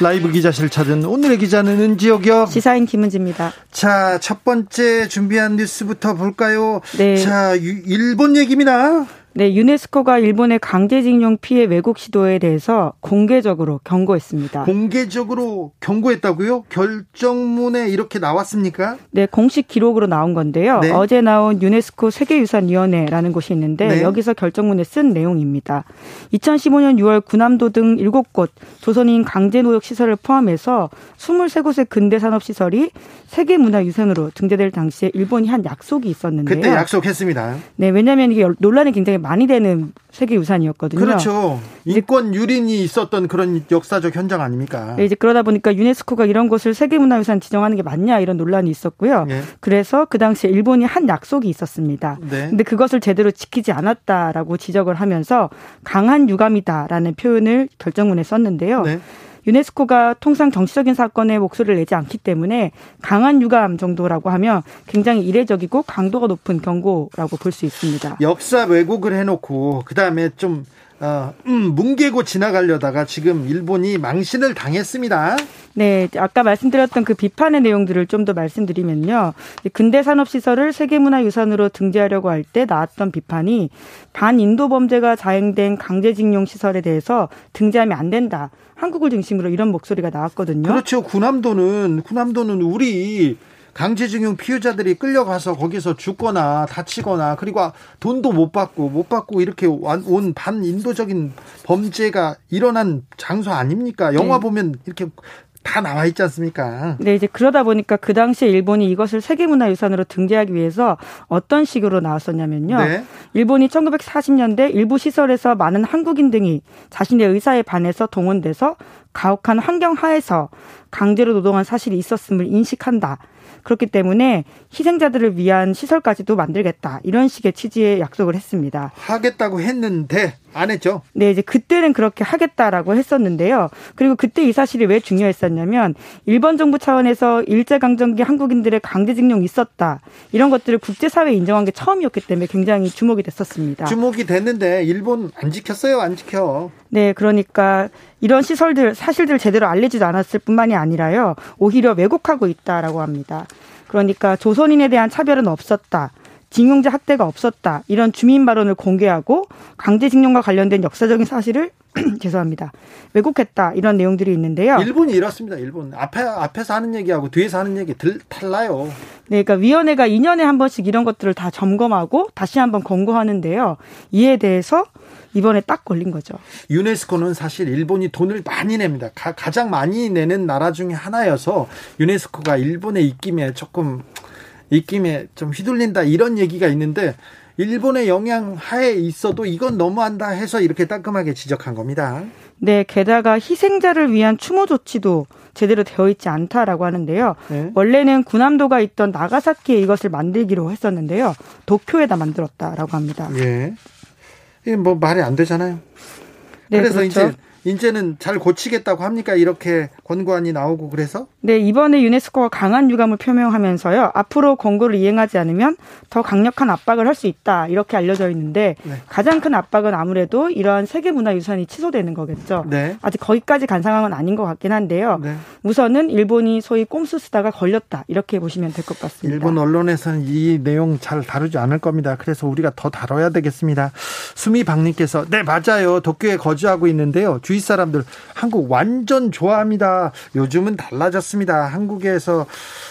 [SPEAKER 2] 라이브 기자실 찾은 오늘의 기자는 은지옥이요.
[SPEAKER 6] 시사인 김은지입니다.
[SPEAKER 2] 자, 첫 번째 준비한 뉴스부터 볼까요?
[SPEAKER 6] 네.
[SPEAKER 2] 자, 일본 얘기입니다.
[SPEAKER 6] 네, 유네스코가 일본의 강제징용 피해 왜곡 시도에 대해서 공개적으로 경고했습니다.
[SPEAKER 2] 공개적으로 경고했다고요? 결정문에 이렇게 나왔습니까?
[SPEAKER 6] 네, 공식 기록으로 나온 건데요. 네. 어제 나온 유네스코 세계유산위원회라는 곳이 있는데 네. 여기서 결정문에 쓴 내용입니다. 2015년 6월 군함도 등 7곳 조선인 강제노역 시설을 포함해서 23곳의 근대산업시설이 세계문화유산으로 등재될 당시에 일본이 한 약속이 있었는데요.
[SPEAKER 2] 그때 약속했습니다.
[SPEAKER 6] 네, 왜냐하면 이게 논란이 굉장히 많이 되는 세계 유산이었거든요.
[SPEAKER 2] 그렇죠. 인권 유린이 있었던 그런 역사적 현장 아닙니까?
[SPEAKER 6] 네, 이제 그러다 보니까 유네스코가 이런 곳을 세계 문화유산 지정하는 게 맞냐 이런 논란이 있었고요. 네. 그래서 그 당시에 일본이 한 약속이 있었습니다. 네. 근데 그것을 제대로 지키지 않았다라고 지적을 하면서 강한 유감이다라는 표현을 결정문에 썼는데요. 네. 유네스코가 통상 정치적인 사건에 목소리를 내지 않기 때문에 강한 유감 정도라고 하면 굉장히 이례적이고 강도가 높은 경고라고 볼 수 있습니다.
[SPEAKER 2] 역사 왜곡을 해놓고 그 다음에 좀 어, 음, 뭉개고 지나가려다가 지금 일본이 망신을 당했습니다.
[SPEAKER 6] 네, 아까 말씀드렸던 그 비판의 내용들을 좀 더 말씀드리면요. 근대 산업 시설을 세계문화 유산으로 등재하려고 할 때 나왔던 비판이 반인도 범죄가 자행된 강제징용 시설에 대해서 등재하면 안 된다. 한국을 중심으로 이런 목소리가 나왔거든요.
[SPEAKER 2] 그렇죠. 구남도는 구남도는 우리 강제징용 피해자들이 끌려가서 거기서 죽거나 다치거나 그리고 돈도 못 받고 못 받고 이렇게 온 반인도적인 범죄가 일어난 장소 아닙니까? 영화 네. 보면 이렇게 다 나와 있지 않습니까?
[SPEAKER 6] 네, 이제 그러다 보니까 그 당시에 일본이 이것을 세계문화유산으로 등재하기 위해서 어떤 식으로 나왔었냐면요. 네. 일본이 1940년대 일부 시설에서 많은 한국인 등이 자신의 의사에 반해서 동원돼서 가혹한 환경 하에서 강제로 노동한 사실이 있었음을 인식한다. 그렇기 때문에 희생자들을 위한 시설까지도 만들겠다. 이런 식의 취지의 약속을 했습니다.
[SPEAKER 2] 하겠다고 했는데 안 했죠?
[SPEAKER 6] 네, 이제 그때는 그렇게 하겠다라고 했었는데요. 그리고 그때 이 사실이 왜 중요했었냐면 일본 정부 차원에서 일제 강점기 한국인들의 강제징용이 있었다. 이런 것들을 국제 사회에 인정한 게 처음이었기 때문에 굉장히 주목이 됐었습니다.
[SPEAKER 2] 주목이 됐는데 일본 안 지켰어요? 안 지켜.
[SPEAKER 6] 네, 그러니까 이런 시설들 사실들을 제대로 알리지도 않았을 뿐만이 아니라요. 오히려 왜곡하고 있다라고 합니다. 그러니까 조선인에 대한 차별은 없었다. 징용자 학대가 없었다. 이런 주민 발언을 공개하고 강제징용과 관련된 역사적인 사실을 <clears throat> 죄송합니다. 왜곡했다. 이런 내용들이 있는데요.
[SPEAKER 2] 일본이 이렇습니다. 일본. 앞에, 앞에서 하는 얘기하고 뒤에서 하는 얘기 들, 달라요.
[SPEAKER 6] 네, 그러니까 위원회가 2년에 한 번씩 이런 것들을 다 점검하고 다시 한번 권고하는데요. 이에 대해서 이번에 딱 걸린 거죠.
[SPEAKER 2] 유네스코는 사실 일본이 돈을 많이 냅니다. 가, 장 많이 내는 나라 중에 하나여서 유네스코가 일본의 입김에 조금 입김에 좀 휘둘린다 이런 얘기가 있는데 일본의 영향 하에 있어도 이건 너무한다 해서 이렇게 따끔하게 지적한 겁니다.
[SPEAKER 6] 네, 게다가 희생자를 위한 추모 조치도 제대로 되어 있지 않다라고 하는데요. 네. 원래는 군함도가 있던 나가사키에 이것을 만들기로 했었는데요. 도쿄에다 만들었다라고 합니다.
[SPEAKER 2] 예. 이게 뭐 말이 안 되잖아요. 네, 그래서 그렇죠. 이제 이제는 잘 고치겠다고 합니까? 이렇게 권고안이 나오고 그래서?
[SPEAKER 6] 네, 이번에 유네스코가 강한 유감을 표명하면서요. 앞으로 권고를 이행하지 않으면 더 강력한 압박을 할 수 있다. 이렇게 알려져 있는데 네. 가장 큰 압박은 아무래도 이러한 세계 문화 유산이 취소되는 거겠죠. 네. 아직 거기까지 간 상황은 아닌 것 같긴 한데요. 네. 우선은 일본이 소위 꼼수 쓰다가 걸렸다. 이렇게 보시면 될 것 같습니다.
[SPEAKER 2] 일본 언론에서는 이 내용 잘 다루지 않을 겁니다. 그래서 우리가 더 다뤄야 되겠습니다. 수미 박님께서 네 맞아요. 도쿄에 거주하고 있는데요. 주위 사람들 한국 완전 좋아합니다. 요즘은 달라졌습니다. 한국에서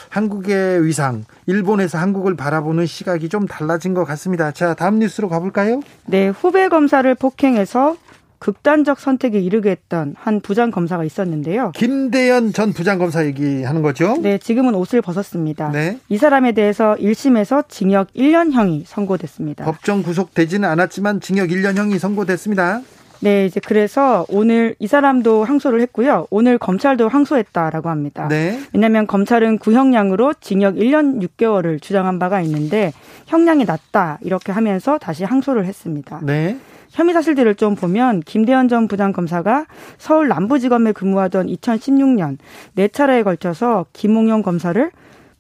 [SPEAKER 2] 한국의 위상, 일본에서 한국을 바라보는 시각이 좀 달라진 것 같습니다. 자, 다음 뉴스로 가볼까요?
[SPEAKER 6] 네, 후배 검사를 폭행해서 극단적 선택에 이르게 했던 한 부장 검사가 있었는데요.
[SPEAKER 2] 김대현 전 부장 검사 얘기하는 거죠?
[SPEAKER 6] 네, 지금은 옷을 벗었습니다. 네. 이 사람에 대해서 1심에서 징역 1년형이 선고됐습니다.
[SPEAKER 2] 법정 구속되지는 않았지만 징역 1년형이 선고됐습니다.
[SPEAKER 6] 네, 이제 그래서 오늘 이 사람도 항소를 했고요. 오늘 검찰도 항소했다라고 합니다. 네. 왜냐하면 검찰은 구형량으로 징역 1년 6개월을 주장한 바가 있는데 형량이 낮다 이렇게 하면서 다시 항소를 했습니다. 네. 혐의 사실들을 좀 보면 김대현 전 부장검사가 서울 남부지검에 근무하던 2016년 네 차례에 걸쳐서 김홍영 검사를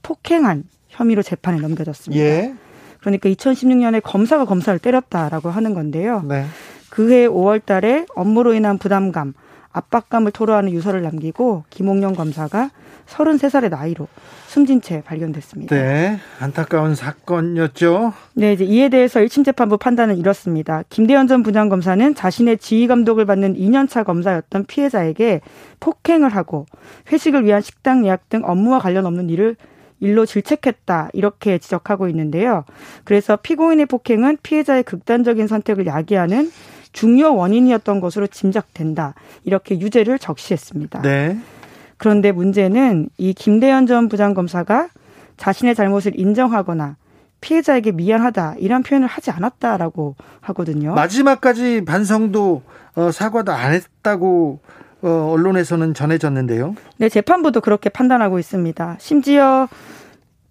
[SPEAKER 6] 폭행한 혐의로 재판에 넘겨졌습니다. 예. 그러니까 2016년에 검사가 검사를 때렸다라고 하는 건데요.
[SPEAKER 2] 네.
[SPEAKER 6] 그해 5월 달에 업무로 인한 부담감, 압박감을 토로하는 유서를 남기고 김홍영 검사가 33살의 나이로 숨진 채 발견됐습니다.
[SPEAKER 2] 네, 안타까운 사건이었죠.
[SPEAKER 6] 네, 이제 이에 대해서 1심 재판부 판단은 이렇습니다. 김대현 전 부장검사는 자신의 지휘 감독을 받는 2년차 검사였던 피해자에게 폭행을 하고 회식을 위한 식당 예약 등 업무와 관련 없는 일을 일로 질책했다 이렇게 지적하고 있는데요. 그래서 피고인의 폭행은 피해자의 극단적인 선택을 야기하는 중요 원인이었던 것으로 짐작된다. 이렇게 유죄를 적시했습니다.
[SPEAKER 2] 네.
[SPEAKER 6] 그런데 문제는 이 김대현 전 부장검사가 자신의 잘못을 인정하거나 피해자에게 미안하다 이런 표현을 하지 않았다라고 하거든요.
[SPEAKER 2] 마지막까지 반성도 어, 사과도 안 했다고 어, 언론에서는 전해졌는데요.
[SPEAKER 6] 네, 재판부도 그렇게 판단하고 있습니다. 심지어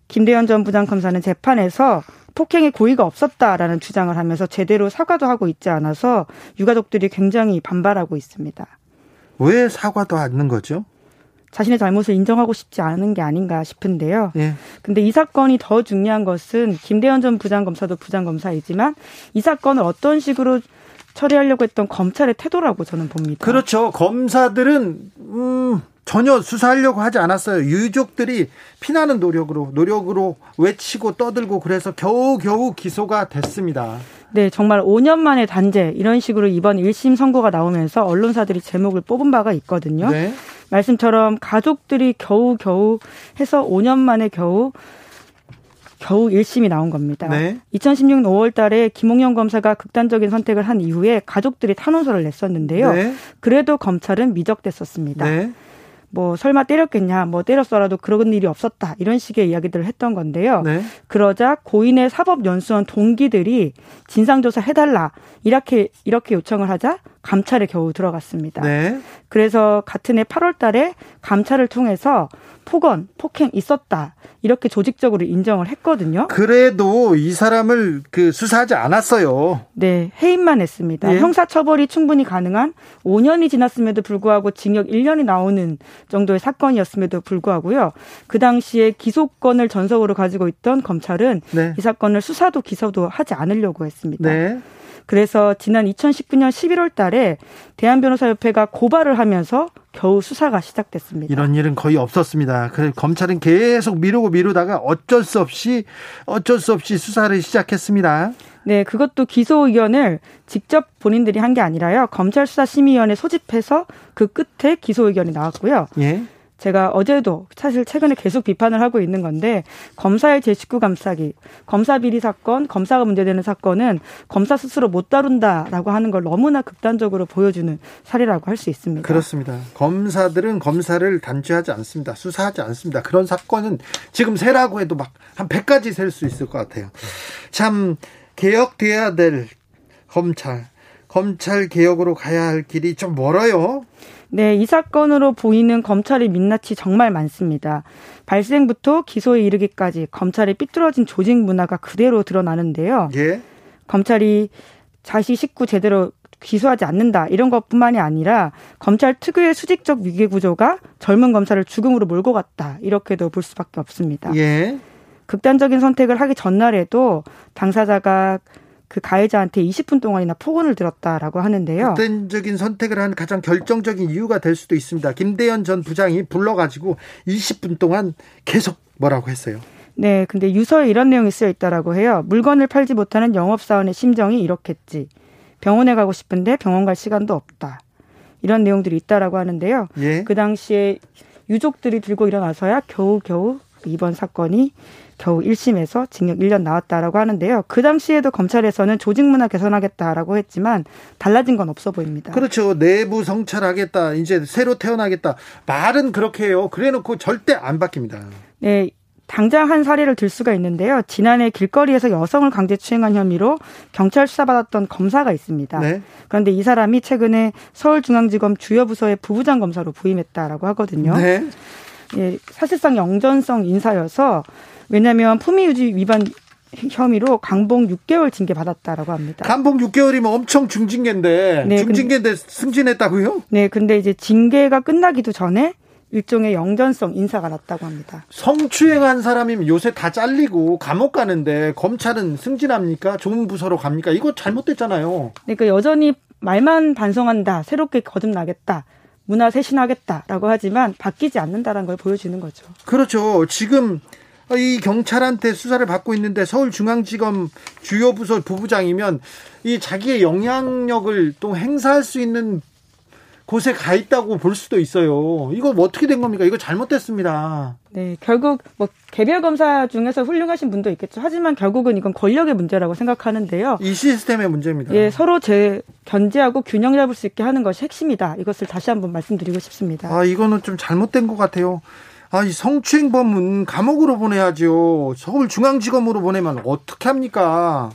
[SPEAKER 6] 김대현 전 부장검사는 재판에서 폭행의 고의가 없었다라는 주장을 하면서 제대로 사과도 하고 있지 않아서 유가족들이 굉장히 반발하고 있습니다.
[SPEAKER 2] 왜 사과도 않는 거죠?
[SPEAKER 6] 자신의 잘못을 인정하고 싶지 않은 게 아닌가 싶은데요.
[SPEAKER 2] 예.
[SPEAKER 6] 근데 이 사건이 더 중요한 것은 김대현 전 부장검사도 부장검사이지만 이 사건을 어떤 식으로 처리하려고 했던 검찰의 태도라고 저는 봅니다.
[SPEAKER 2] 그렇죠. 검사들은 음 전혀 수사하려고 하지 않았어요. 유족들이 피나는 노력으로 노력으로 외치고 떠들고 그래서 겨우겨우 기소가 됐습니다.
[SPEAKER 6] 네, 정말 5년 만에 단죄 이런 식으로 이번 1심 선고가 나오면서 언론사들이 제목을 뽑은 바가 있거든요. 네. 말씀처럼 가족들이 겨우겨우 해서 5년 만에 겨우 겨우 1심이 나온 겁니다. 네. 2016년 5월 달에 김홍영 검사가 극단적인 선택을 한 이후에 가족들이 탄원서를 냈었는데요. 네. 그래도 검찰은 미적됐었습니다. 네. 뭐 설마 때렸겠냐, 뭐 때렸어라도 그런 일이 없었다 이런 식의 이야기들을 했던 건데요. 네. 그러자 고인의 사법연수원 동기들이 진상조사 해달라 이렇게 이렇게 요청을 하자 감찰에 겨우 들어갔습니다. 네. 그래서 같은 해 8월달에 감찰을 통해서 폭언, 폭행 있었다. 이렇게 조직적으로 인정을 했거든요.
[SPEAKER 2] 그래도 이 사람을 그 수사하지 않았어요.
[SPEAKER 6] 네, 해임만 했습니다. 예. 형사 처벌이 충분히 가능한 5년이 지났음에도 불구하고 징역 1년이 나오는 정도의 사건이었음에도 불구하고요. 그 당시에 기소권을 전속으로 가지고 있던 검찰은 네. 이 사건을 수사도 기소도 하지 않으려고 했습니다. 네. 그래서 지난 2019년 11월 달에 대한변호사협회가 고발을 하면서 겨우 수사가 시작됐습니다.
[SPEAKER 2] 이런 일은 거의 없었습니다. 그 검찰은 계속 미루고 미루다가 어쩔 수 없이 어쩔 수 없이 수사를 시작했습니다.
[SPEAKER 6] 네, 그것도 기소 의견을 직접 본인들이 한 게 아니라요. 검찰 수사심의위원회 소집해서 그 끝에 기소 의견이 나왔고요. 예. 제가 어제도 사실 최근에 계속 비판을 하고 있는 건데 검사의 제19 감싸기, 검사 비리 사건, 검사가 문제되는 사건은 검사 스스로 못 다룬다라고 하는 걸 너무나 극단적으로 보여주는 사례라고 할 수 있습니다.
[SPEAKER 2] 그렇습니다. 검사들은 검사를 단죄하지 않습니다. 수사하지 않습니다. 그런 사건은 지금 세라고 해도 막 한 100가지 셀 수 있을 것 같아요. 참 개혁돼야 될 검찰, 검찰 개혁으로 가야 할 길이 좀 멀어요.
[SPEAKER 6] 네, 이 사건으로 보이는 검찰의 민낯이 정말 많습니다. 발생부터 기소에 이르기까지 검찰의 삐뚤어진 조직 문화가 그대로 드러나는데요. 예. 검찰이 자시 식구 제대로 기소하지 않는다 이런 것뿐만이 아니라 검찰 특유의 수직적 위계 구조가 젊은 검사를 죽음으로 몰고 갔다 이렇게도 볼 수밖에 없습니다. 예. 극단적인 선택을 하기 전날에도 당사자가 그 가해자한테 20분 동안이나 폭언을 들었다라고 하는데요.
[SPEAKER 2] 극단적인 선택을 한 가장 결정적인 이유가 될 수도 있습니다. 김대현 전 부장이 불러가지고 20분 동안 계속 뭐라고 했어요.
[SPEAKER 6] 네, 근데 유서에 이런 내용이 쓰여 있다라고 해요. 물건을 팔지 못하는 영업사원의 심정이 이렇겠지. 병원에 가고 싶은데 병원 갈 시간도 없다. 이런 내용들이 있다라고 하는데요. 예. 그 당시에 유족들이 들고 일어나서야 겨우겨우 이번 사건이 겨우 1심에서 징역 1년 나왔다라고 하는데요. 그 당시에도 검찰에서는 조직 문화 개선하겠다라고 했지만 달라진 건 없어 보입니다.
[SPEAKER 2] 그렇죠. 내부 성찰하겠다. 이제 새로 태어나겠다. 말은 그렇게 해요. 그래 놓고 절대 안 바뀝니다.
[SPEAKER 6] 네. 당장 한 사례를 들 수가 있는데요. 지난해 길거리에서 여성을 강제 추행한 혐의로 경찰 수사받았던 검사가 있습니다. 네. 그런데 이 사람이 최근에 서울중앙지검 주요 부서의 부부장 검사로 부임했다라고 하거든요. 네. 예, 사실상 영전성 인사여서 왜냐하면 품위유지 위반 혐의로 강봉 6개월 징계 받았다라고 합니다.
[SPEAKER 2] 강봉 6개월이면 엄청 중징계인데 네, 중징계인데 근데, 승진했다고요?
[SPEAKER 6] 네, 근데 이제 징계가 끝나기도 전에 일종의 영전성 인사가 났다고 합니다.
[SPEAKER 2] 성추행한 사람이면 요새 다 잘리고 감옥 가는데 검찰은 승진합니까? 좋은 부서로 갑니까? 이거 잘못됐잖아요.
[SPEAKER 6] 그러니까 여전히 말만 반성한다, 새롭게 거듭나겠다. 문화 쇄신하겠다라고 하지만 바뀌지 않는다라는 걸 보여주는 거죠.
[SPEAKER 2] 그렇죠. 지금 이 경찰한테 수사를 받고 있는데 서울중앙지검 주요 부서 부부장이면 이 자기의 영향력을 또 행사할 수 있는 곳에 가 있다고 볼 수도 있어요. 이거 뭐 어떻게 된 겁니까? 이거 잘못됐습니다.
[SPEAKER 6] 네, 결국 뭐 개별 검사 중에서 훌륭하신 분도 있겠죠. 하지만 결국은 이건 권력의 문제라고 생각하는데요.
[SPEAKER 2] 이 시스템의 문제입니다.
[SPEAKER 6] 예, 서로 제 견제하고 균형 잡을 수 있게 하는 것이 핵심이다. 이것을 다시 한번 말씀드리고 싶습니다.
[SPEAKER 2] 아, 이거는 좀 잘못된 것 같아요. 아, 이 성추행범은 감옥으로 보내야죠. 서울중앙지검으로 보내면 어떻게 합니까?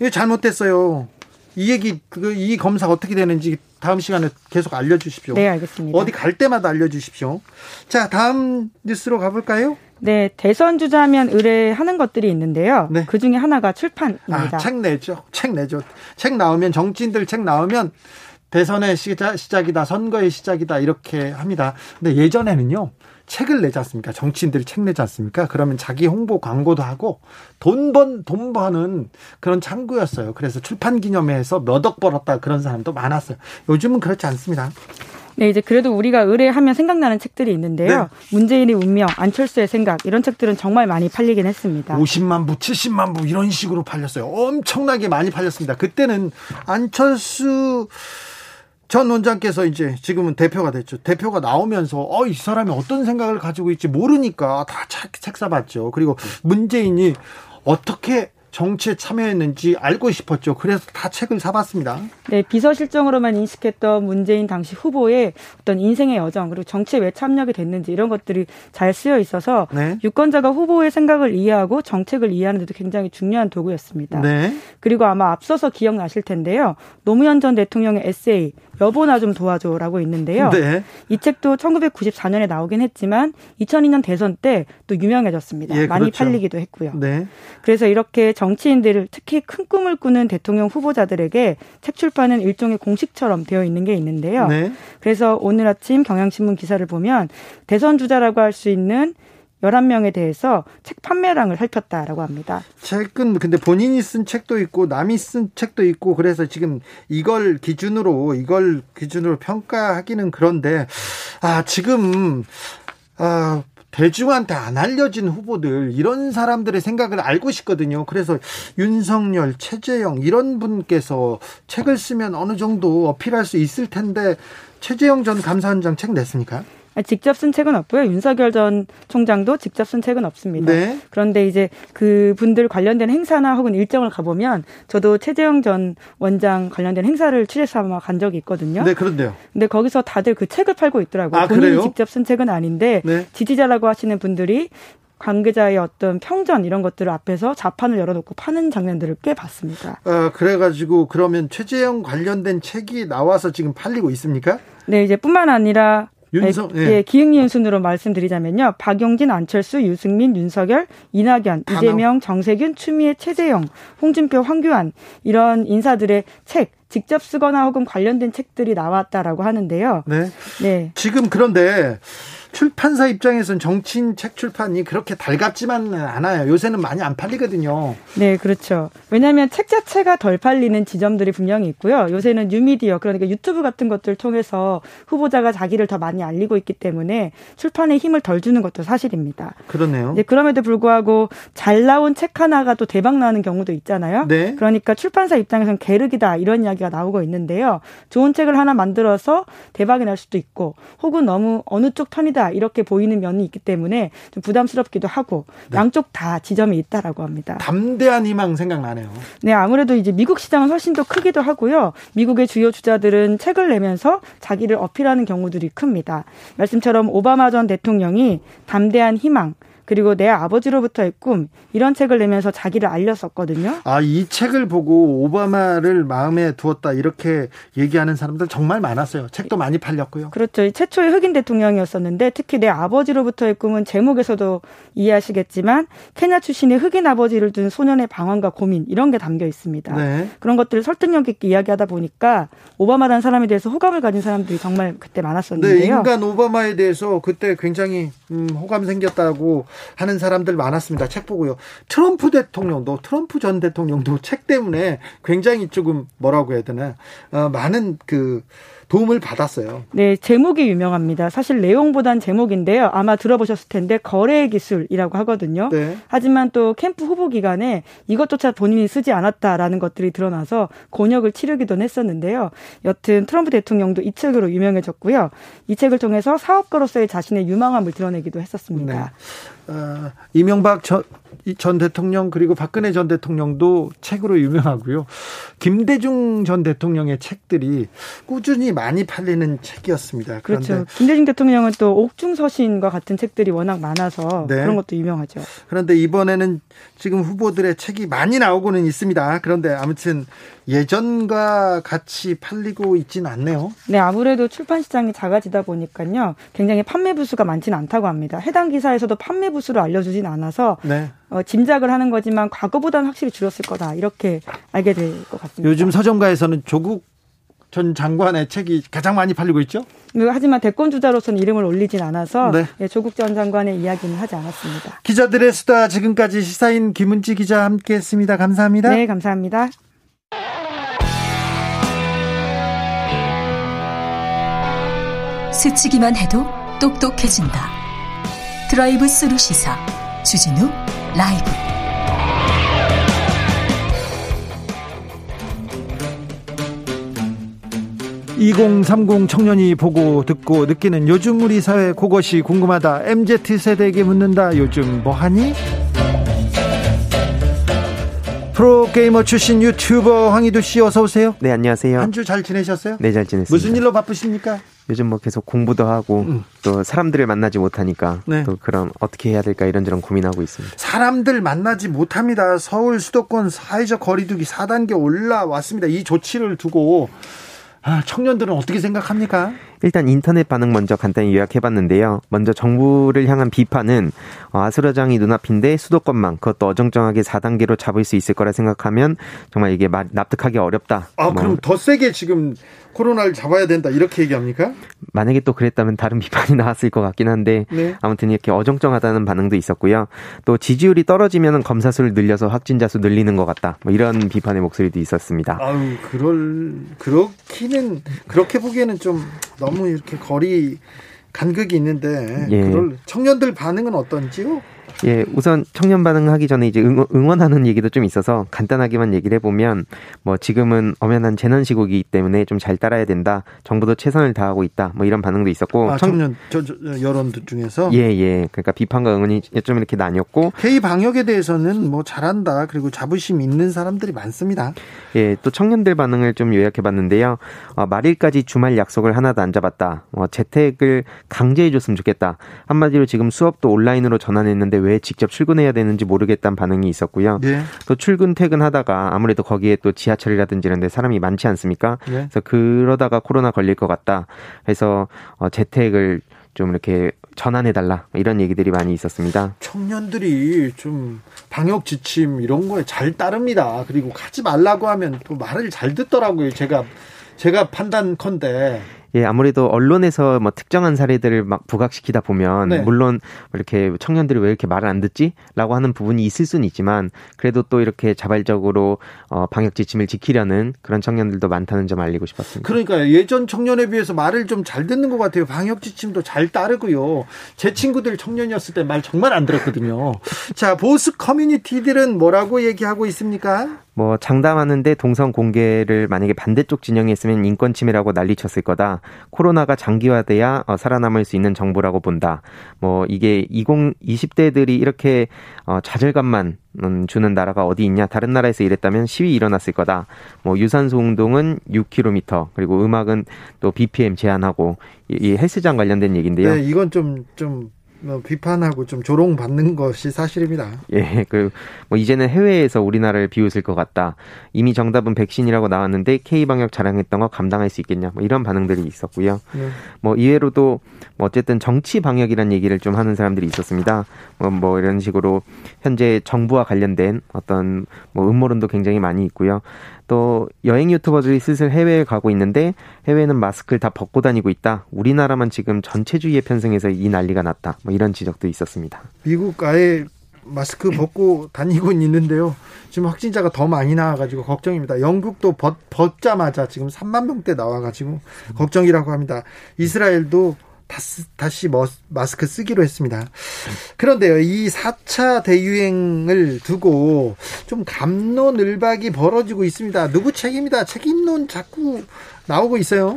[SPEAKER 2] 이게 잘못됐어요. 이 얘기, 그, 이 검사 어떻게 되는지 다음 시간에 계속 알려주십시오.
[SPEAKER 6] 네, 알겠습니다.
[SPEAKER 2] 어디 갈 때마다 알려주십시오. 자, 다음 뉴스로 가볼까요?
[SPEAKER 6] 네, 대선 주자면 의뢰하는 것들이 있는데요. 네. 그 중에 하나가 출판입니다.
[SPEAKER 2] 아, 책 내죠. 책 내죠. 책 나오면 정치인들 책 나오면 대선의 시작, 시작이다, 선거의 시작이다 이렇게 합니다. 근데 예전에는요. 책을 내지 않습니까? 정치인들이 책 내지 않습니까? 그러면 자기 홍보 광고도 하고 돈 번, 돈 버는 그런 창구였어요. 그래서 출판 기념회에서 몇 억 벌었다 그런 사람도 많았어요. 요즘은 그렇지 않습니다.
[SPEAKER 6] 네, 이제 그래도 우리가 의뢰하면 생각나는 책들이 있는데요. 네. 문재인의 운명, 안철수의 생각 이런 책들은 정말 많이 팔리긴 했습니다.
[SPEAKER 2] 50만 부, 70만 부 이런 식으로 팔렸어요. 엄청나게 많이 팔렸습니다. 그때는 안철수 전 원장께서 이제 지금은 대표가 됐죠. 대표가 나오면서 어 이 사람이 어떤 생각을 가지고 있지 모르니까 다 책 사 봤죠. 그리고 문재인이 어떻게 정치에 참여했는지 알고 싶었죠. 그래서 다 책을 사봤습니다.
[SPEAKER 6] 네, 비서실장으로만 인식했던 문재인 당시 후보의 어떤 인생의 여정 그리고 정치에 왜 참여하게 됐는지 이런 것들이 잘 쓰여 있어서 네. 유권자가 후보의 생각을 이해하고 정책을 이해하는 데도 굉장히 중요한 도구였습니다. 네. 그리고 아마 앞서서 기억나실 텐데요. 노무현 전 대통령의 에세이 여보나 좀 도와줘라고 있는데요. 네. 이 책도 1994년에 나오긴 했지만 2002년 대선 때 또 유명해졌습니다. 예, 많이 그렇죠. 팔리기도 했고요. 네. 그래서 이렇게 정치인들 특히 큰 꿈을 꾸는 대통령 후보자들에게 책 출판은 일종의 공식처럼 되어 있는 게 있는데요. 네. 그래서 오늘 아침 경향신문 기사를 보면 대선 주자라고 할 수 있는 11명에 대해서 책 판매량을 살폈다라고 합니다.
[SPEAKER 2] 책은 근데 본인이 쓴 책도 있고 남이 쓴 책도 있고 그래서 지금 이걸 기준으로 이걸 기준으로 평가하기는 그런데 아 지금 아 대중한테 안 알려진 후보들 이런 사람들의 생각을 알고 싶거든요. 그래서 윤석열, 최재형 이런 분께서 책을 쓰면 어느 정도 어필할 수 있을 텐데 최재형 전 감사원장 책 냈습니까?
[SPEAKER 6] 직접 쓴 책은 없고요. 윤석열 전 총장도 직접 쓴 책은 없습니다. 네. 그런데 이제 그 분들 관련된 행사나 혹은 일정을 가보면 저도 최재형 전 원장 관련된 행사를 취재 삼아 간 적이 있거든요.
[SPEAKER 2] 네, 그런데요.
[SPEAKER 6] 근데 거기서 다들 그 책을 팔고 있더라고요. 아, 본인이 그래요? 직접 쓴 책은 아닌데 네. 지지자라고 하시는 분들이 관계자의 어떤 평전 이런 것들을 앞에서 자판을 열어놓고 파는 장면들을 꽤 봤습니다.
[SPEAKER 2] 어, 그래가지고 그러면 최재형 관련된 책이 나와서 지금 팔리고 있습니까?
[SPEAKER 6] 네, 이제 뿐만 아니라 윤석, 예. 예, 기흥리은 순으로 말씀드리자면요. 박용진, 안철수, 유승민, 윤석열, 이낙연, 이재명, 정세균, 추미애, 최재형, 홍준표, 황교안 이런 인사들의 책 직접 쓰거나 혹은 관련된 책들이 나왔다라고 하는데요.
[SPEAKER 2] 네. 네. 지금 그런데 출판사 입장에서는 정치인 책 출판이 그렇게 달갑지만은 않아요. 요새는 많이 안 팔리거든요.
[SPEAKER 6] 네, 그렇죠. 왜냐하면 책 자체가 덜 팔리는 지점들이 분명히 있고요. 요새는 뉴미디어 그러니까 유튜브 같은 것들 통해서 후보자가 자기를 더 많이 알리고 있기 때문에 출판에 힘을 덜 주는 것도 사실입니다.
[SPEAKER 2] 그러네요.
[SPEAKER 6] 네, 그럼에도 불구하고 잘 나온 책 하나가 또 대박 나는 경우도 있잖아요. 네. 그러니까 출판사 입장에서는 계륵이다 이런 이야기가 나오고 있는데요. 좋은 책을 하나 만들어서 대박이 날 수도 있고 혹은 너무 어느 쪽 편이다 아니다 이렇게 보이는 면이 있기 때문에 좀 부담스럽기도 하고 네. 양쪽 다 지점이 있다라고 합니다.
[SPEAKER 2] 담대한 희망 생각나네요.
[SPEAKER 6] 네, 아무래도 이제 미국 시장은 훨씬 더 크기도 하고요. 미국의 주요 주자들은 책을 내면서 자기를 어필하는 경우들이 큽니다. 말씀처럼 오바마 전 대통령이 담대한 희망 그리고 내 아버지로부터의 꿈 이런 책을 내면서 자기를 알렸었거든요.
[SPEAKER 2] 아, 이 책을 보고 오바마를 마음에 두었다 이렇게 얘기하는 사람들 정말 많았어요. 책도 많이 팔렸고요.
[SPEAKER 6] 그렇죠. 최초의 흑인 대통령이었었는데 특히 내 아버지로부터의 꿈은 제목에서도 이해하시겠지만 케냐 출신의 흑인 아버지를 둔 소년의 방황과 고민 이런 게 담겨 있습니다. 네. 그런 것들을 설득력 있게 이야기하다 보니까 오바마라는 사람에 대해서 호감을 가진 사람들이 정말 그때 많았었는데요. 네,
[SPEAKER 2] 인간 오바마에 대해서 그때 굉장히 음, 호감 생겼다고 하는 사람들 많았습니다. 책 보고요. 트럼프 대통령도 트럼프 전 대통령도 <laughs> 책 때문에 굉장히 조금 뭐라고 해야 되나 어, 많은 그 도움을 받았어요.
[SPEAKER 6] 네, 제목이 유명합니다. 사실 내용보단 제목인데요. 아마 들어보셨을 텐데 거래 기술이라고 하거든요. 네. 하지만 또 캠프 후보 기간에 이것조차 본인이 쓰지 않았다라는 것들이 드러나서 곤욕을 치르기도 했었는데요. 여튼 트럼프 대통령도 이 책으로 유명해졌고요. 이 책을 통해서 사업가로서의 자신의 유망함을 드러내기도 했었습니다. 네.
[SPEAKER 2] 어, 이명박 전, 전 대통령 그리고 박근혜 전 대통령도 책으로 유명하고요. 김대중 전 대통령의 책들이 꾸준히 많이 팔리는 책이었습니다.
[SPEAKER 6] 그렇죠. 김대중 대통령은 또 옥중서신과 같은 책들이 워낙 많아서 네. 그런 것도 유명하죠.
[SPEAKER 2] 그런데 이번에는 지금 후보들의 책이 많이 나오고는 있습니다. 그런데 아무튼 예전과 같이 팔리고 있지는 않네요.
[SPEAKER 6] 네, 아무래도 출판 시장이 작아지다 보니까요. 굉장히 판매 부수가 많지는 않다고 합니다. 해당 기사에서도 판매 부수를 알려주진 않아서 네. 어, 짐작을 하는 거지만 과거보다는 확실히 줄었을 거다 이렇게 알게 될 것 같습니다.
[SPEAKER 2] 요즘 서점가에서는 조국 전 장관의 책이 가장 많이 팔리고 있죠?
[SPEAKER 6] 네, 하지만 대권 주자로서는 이름을 올리진 않아서 네. 예, 조국 전 장관의 이야기는 하지 않았습니다.
[SPEAKER 2] 기자들의 수다 지금까지 시사인 김은지 기자 함께했습니다. 감사합니다.
[SPEAKER 6] 네, 감사합니다.
[SPEAKER 1] 스치기만 해도 똑똑해진다. 드라이브 스루 시사 주진우 라이브.
[SPEAKER 2] 2030 청년이 보고 듣고 느끼는 요즘 우리 사회 그것이 궁금하다. MZ 세대에게 묻는다. 요즘 뭐 하니? 프로게이머 출신 유튜버 황희도 씨 어서 오세요.
[SPEAKER 7] 네, 안녕하세요.
[SPEAKER 2] 한 주 잘 지내셨어요?
[SPEAKER 7] 네, 잘 지냈습니다.
[SPEAKER 2] 무슨 일로 바쁘십니까?
[SPEAKER 7] 요즘 뭐 계속 공부도 하고 음. 또 사람들을 만나지 못하니까 네. 또 그럼 어떻게 해야 될까 이런저런 고민하고 있습니다.
[SPEAKER 2] 사람들 만나지 못합니다. 서울 수도권 사회적 거리두기 4단계 올라왔습니다. 이 조치를 두고 아, 청년들은 어떻게 생각합니까?
[SPEAKER 7] 일단 인터넷 반응 먼저 간단히 요약해봤는데요. 먼저 정부를 향한 비판은 어, 아수라장이 눈앞인데 수도권만 그것도 어정쩡하게 4단계로 잡을 수 있을 거라 생각하면 정말 이게 납득하기 어렵다.
[SPEAKER 2] 아 뭐. 그럼 더 세게 지금 코로나를 잡아야 된다 이렇게 얘기합니까?
[SPEAKER 7] 만약에 또 그랬다면 다른 비판이 <laughs> 나왔을 것 같긴 한데 네. 아무튼 이렇게 어정쩡하다는 반응도 있었고요. 또 지지율이 떨어지면 검사 수를 늘려서 확진자 수 늘리는 것 같다. 뭐 이런 비판의 목소리도 있었습니다.
[SPEAKER 2] 아유 그럴 그렇기는 그렇게 보기에는 좀 너무 이렇게 거리 간극이 있는데 예. 그럴 청년들 반응은 어떤지요?
[SPEAKER 7] 예, 우선 청년 반응하기 전에 이제 응원, 하는 얘기도 좀 있어서 간단하게만 얘기를 해보면 뭐 지금은 엄연한 재난 시국이기 때문에 좀 잘 따라야 된다. 정부도 최선을 다하고 있다. 뭐 이런 반응도 있었고
[SPEAKER 2] 아, 청년 저, 저, 여론들 중에서
[SPEAKER 7] 예, 예. 그러니까 비판과 응원이 좀 이렇게 나뉘었고
[SPEAKER 2] K 방역에 대해서는 뭐 잘한다. 그리고 자부심 있는 사람들이 많습니다.
[SPEAKER 7] 예, 또 청년들 반응을 좀 요약해 봤는데요. 어, 말일까지 주말 약속을 하나도 안 잡았다. 어, 재택을 강제해 줬으면 좋겠다. 한마디로 지금 수업도 온라인으로 전환했는데 왜 직접 출근해야 되는지 모르겠다는 반응이 있었고요. 네. 또 출근 퇴근하다가 아무래도 거기에 또 지하철이라든지 이런 데 사람이 많지 않습니까? 네. 그래서 그러다가 코로나 걸릴 것 같다. 해서 어, 재택을 좀 이렇게 전환해달라 이런 얘기들이 많이 있었습니다.
[SPEAKER 2] 청년들이 좀 방역 지침 이런 거에 잘 따릅니다. 그리고 가지 말라고 하면 또 말을 잘 듣더라고요. 제가 제가 판단컨대
[SPEAKER 7] 예, 아무래도 언론에서 뭐 특정한 사례들을 막 부각시키다 보면 네. 물론 이렇게 청년들이 왜 이렇게 말을 안 듣지라고 하는 부분이 있을 수는 있지만 그래도 또 이렇게 자발적으로 어 방역 지침을 지키려는 그런 청년들도 많다는 점 알리고 싶었습니다.
[SPEAKER 2] 그러니까 예전 청년에 비해서 말을 좀 잘 듣는 것 같아요. 방역 지침도 잘 따르고요. 제 친구들 청년이었을 때 말 정말 안 들었거든요. 자, 보수 커뮤니티들은 뭐라고 얘기하고 있습니까?
[SPEAKER 7] 뭐 장담하는데 동선 공개를 만약에 반대쪽 진영에 있으면 인권 침해라고 난리쳤을 거다. 코로나가 장기화돼야 어, 살아남을 수 있는 정부라고 본다. 뭐 이게 20 20대들이 이렇게 어, 좌절감만 음, 주는 나라가 어디 있냐? 다른 나라에서 이랬다면 시위 일어났을 거다. 뭐 유산소 운동은 6km 그리고 음악은 또 BPM 제한하고 이, 이 헬스장 관련된 얘기인데요.
[SPEAKER 2] 네, 이건 좀좀 좀뭐 비판하고 좀 조롱받는 것이 사실입니다.
[SPEAKER 7] 예, 그뭐 이제는 해외에서 우리나라를 비웃을 것 같다. 이미 정답은 백신이라고 나왔는데 K 방역 자랑했던 거 감당할 수 있겠냐. 뭐 이런 반응들이 있었고요. 네. 뭐 이외로도 뭐 어쨌든 정치 방역이란 얘기를 좀 하는 사람들이 있었습니다. 뭐, 뭐 이런 식으로 현재 정부와 관련된 어떤 뭐 음모론도 굉장히 많이 있고요. 또 여행 유튜버들이 슬슬 해외에 가고 있는데 해외는 마스크를 다 벗고 다니고 있다. 우리나라만 지금 전체주의에 편승해서 이 난리가 났다. 뭐 이런 지적도 있었습니다.
[SPEAKER 2] 미국 아예 마스크 벗고 다니고 있는데요. 지금 확진자가 더 많이 나와가지고 걱정입니다. 영국도 벗, 벗자마자 지금 3만 명대 나와가지고 걱정이라고 합니다. 이스라엘도 다시 마스크 쓰기로 했습니다. 그런데요, 이 4차 대유행을 두고 좀 감론을박이 벌어지고 있습니다. 누구 책임이다? 책임론 자꾸 나오고 있어요.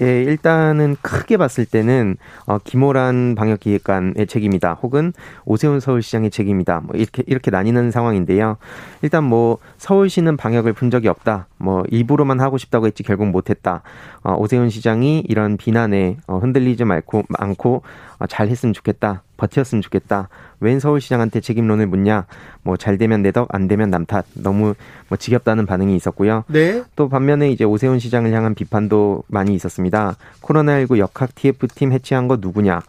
[SPEAKER 7] 예, 일단은 크게 봤을 때는 어, 김호란 방역기획관의 책임이다. 혹은 오세훈 서울시장의 책임이다. 뭐 이렇게 이렇게 나뉘는 상황인데요. 일단 뭐 서울시는 방역을 푼 적이 없다. 뭐 일부러만 하고 싶다고 했지 결국 못했다. 어, 오세훈 시장이 이런 비난에 어, 흔들리지 말고 않고 어, 잘 했으면 좋겠다. 버텼으면 좋겠다. 웬 서울시장한테 책임론을 묻냐? 뭐 잘 되면 내 덕, 안 되면 남 탓. 너무 뭐 지겹다는 반응이 있었고요. 네. 또 반면에 이제 오세훈 시장을 향한 비판도 많이 있었습니다. 코로나19 역학 TF팀 해체한 거 누구냐?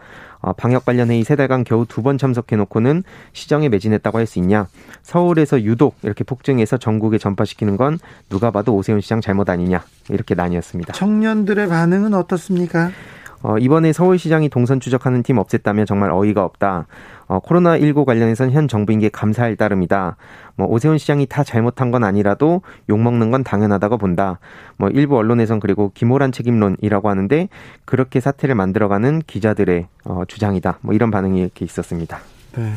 [SPEAKER 7] 어, 방역 관련 회의 세 달간 겨우 두 번 참석해놓고는 시정에 매진했다고 할 수 있냐? 서울에서 유독 이렇게 폭증해서 전국에 전파시키는 건 누가 봐도 오세훈 시장 잘못 아니냐? 이렇게 나뉘었습니다.
[SPEAKER 2] 청년들의 반응은 어떻습니까?
[SPEAKER 7] 어, 이번에 서울시장이 동선 추적하는 팀 없앴다면 정말 어이가 없다. 어, 코로나19 관련해서는 현 정부인 게 감사할 따름이다. 뭐 오세훈 시장이 다 잘못한 건 아니라도 욕먹는 건 당연하다고 본다. 뭐 일부 언론에선 그리고 김호란 책임론이라고 하는데 그렇게 사태를 만들어가는 기자들의 어, 주장이다. 뭐 이런 반응이 이렇게 있었습니다. 네.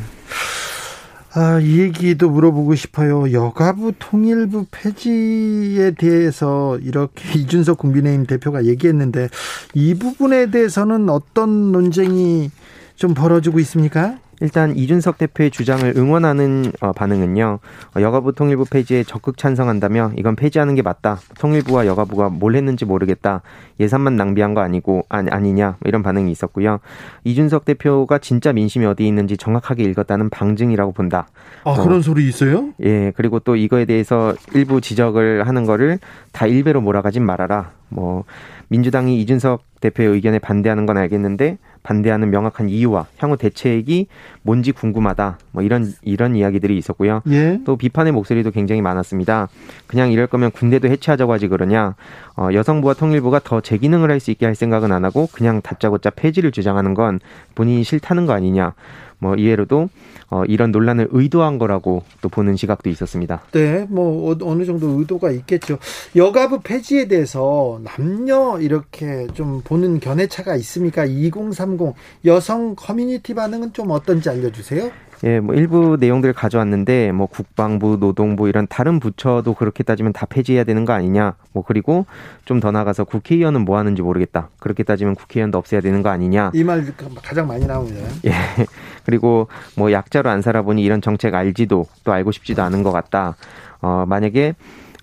[SPEAKER 2] 아, 이 얘기도 물어보고 싶어요. 여가부 통일부 폐지에 대해서 이렇게 <laughs> 이준석 국민의힘 대표가 얘기했는데 이 부분에 대해서는 어떤 논쟁이 좀 벌어지고 있습니까?
[SPEAKER 7] 일단 이준석 대표의 주장을 응원하는 어, 반응은요. 어, 여가부 통일부 폐지에 적극 찬성한다며 이건 폐지하는 게 맞다. 통일부와 여가부가 뭘 했는지 모르겠다. 예산만 낭비한 거 아니고 아니, 아니냐 이런 반응이 있었고요. 이준석 대표가 진짜 민심이 어디 있는지 정확하게 읽었다는 방증이라고 본다.
[SPEAKER 2] 아 어, 그런 소리 있어요?
[SPEAKER 7] 예 그리고 또 이거에 대해서 일부 지적을 하는 거를 다 일배로 몰아가진 말아라. 뭐 민주당이 이준석 대표의 의견에 반대하는 건 알겠는데 반대하는 명확한 이유와 향후 대책이 뭔지 궁금하다. 뭐 이런 이런 이야기들이 있었고요. 예. 또 비판의 목소리도 굉장히 많았습니다. 그냥 이럴 거면 군대도 해체하자고 하지 그러냐. 어, 여성부와 통일부가 더제 기능을 할 수 있게 할 생각은 안 하고 그냥 다짜고짜 폐지를 주장하는 건 본인이 싫다는 거 아니냐. 뭐 이해로도 어, 이런 논란을 의도한 거라고 또 보는 시각도 있었습니다.
[SPEAKER 2] 네, 뭐 어, 어느 정도 의도가 있겠죠. 여가부 폐지에 대해서 남녀 이렇게 좀 보는 견해 차가 있습니까? 2030 여성 커뮤니티 반응은 좀 어떤지 알려주세요.
[SPEAKER 7] 예, 뭐 일부 내용들을 가져왔는데 뭐 국방부, 노동부 이런 다른 부처도 그렇게 따지면 다 폐지해야 되는 거 아니냐. 뭐 그리고 좀 더 나가서 국회의원은 뭐 하는지 모르겠다. 그렇게 따지면 국회의원도 없애야 되는 거 아니냐.
[SPEAKER 2] 이 말 가장 많이 나옵니다.
[SPEAKER 7] 예. <laughs> 그리고 뭐 약자로 안 살아보니 이런 정책 알지도 또 알고 싶지도 않은 것 같다. 어, 만약에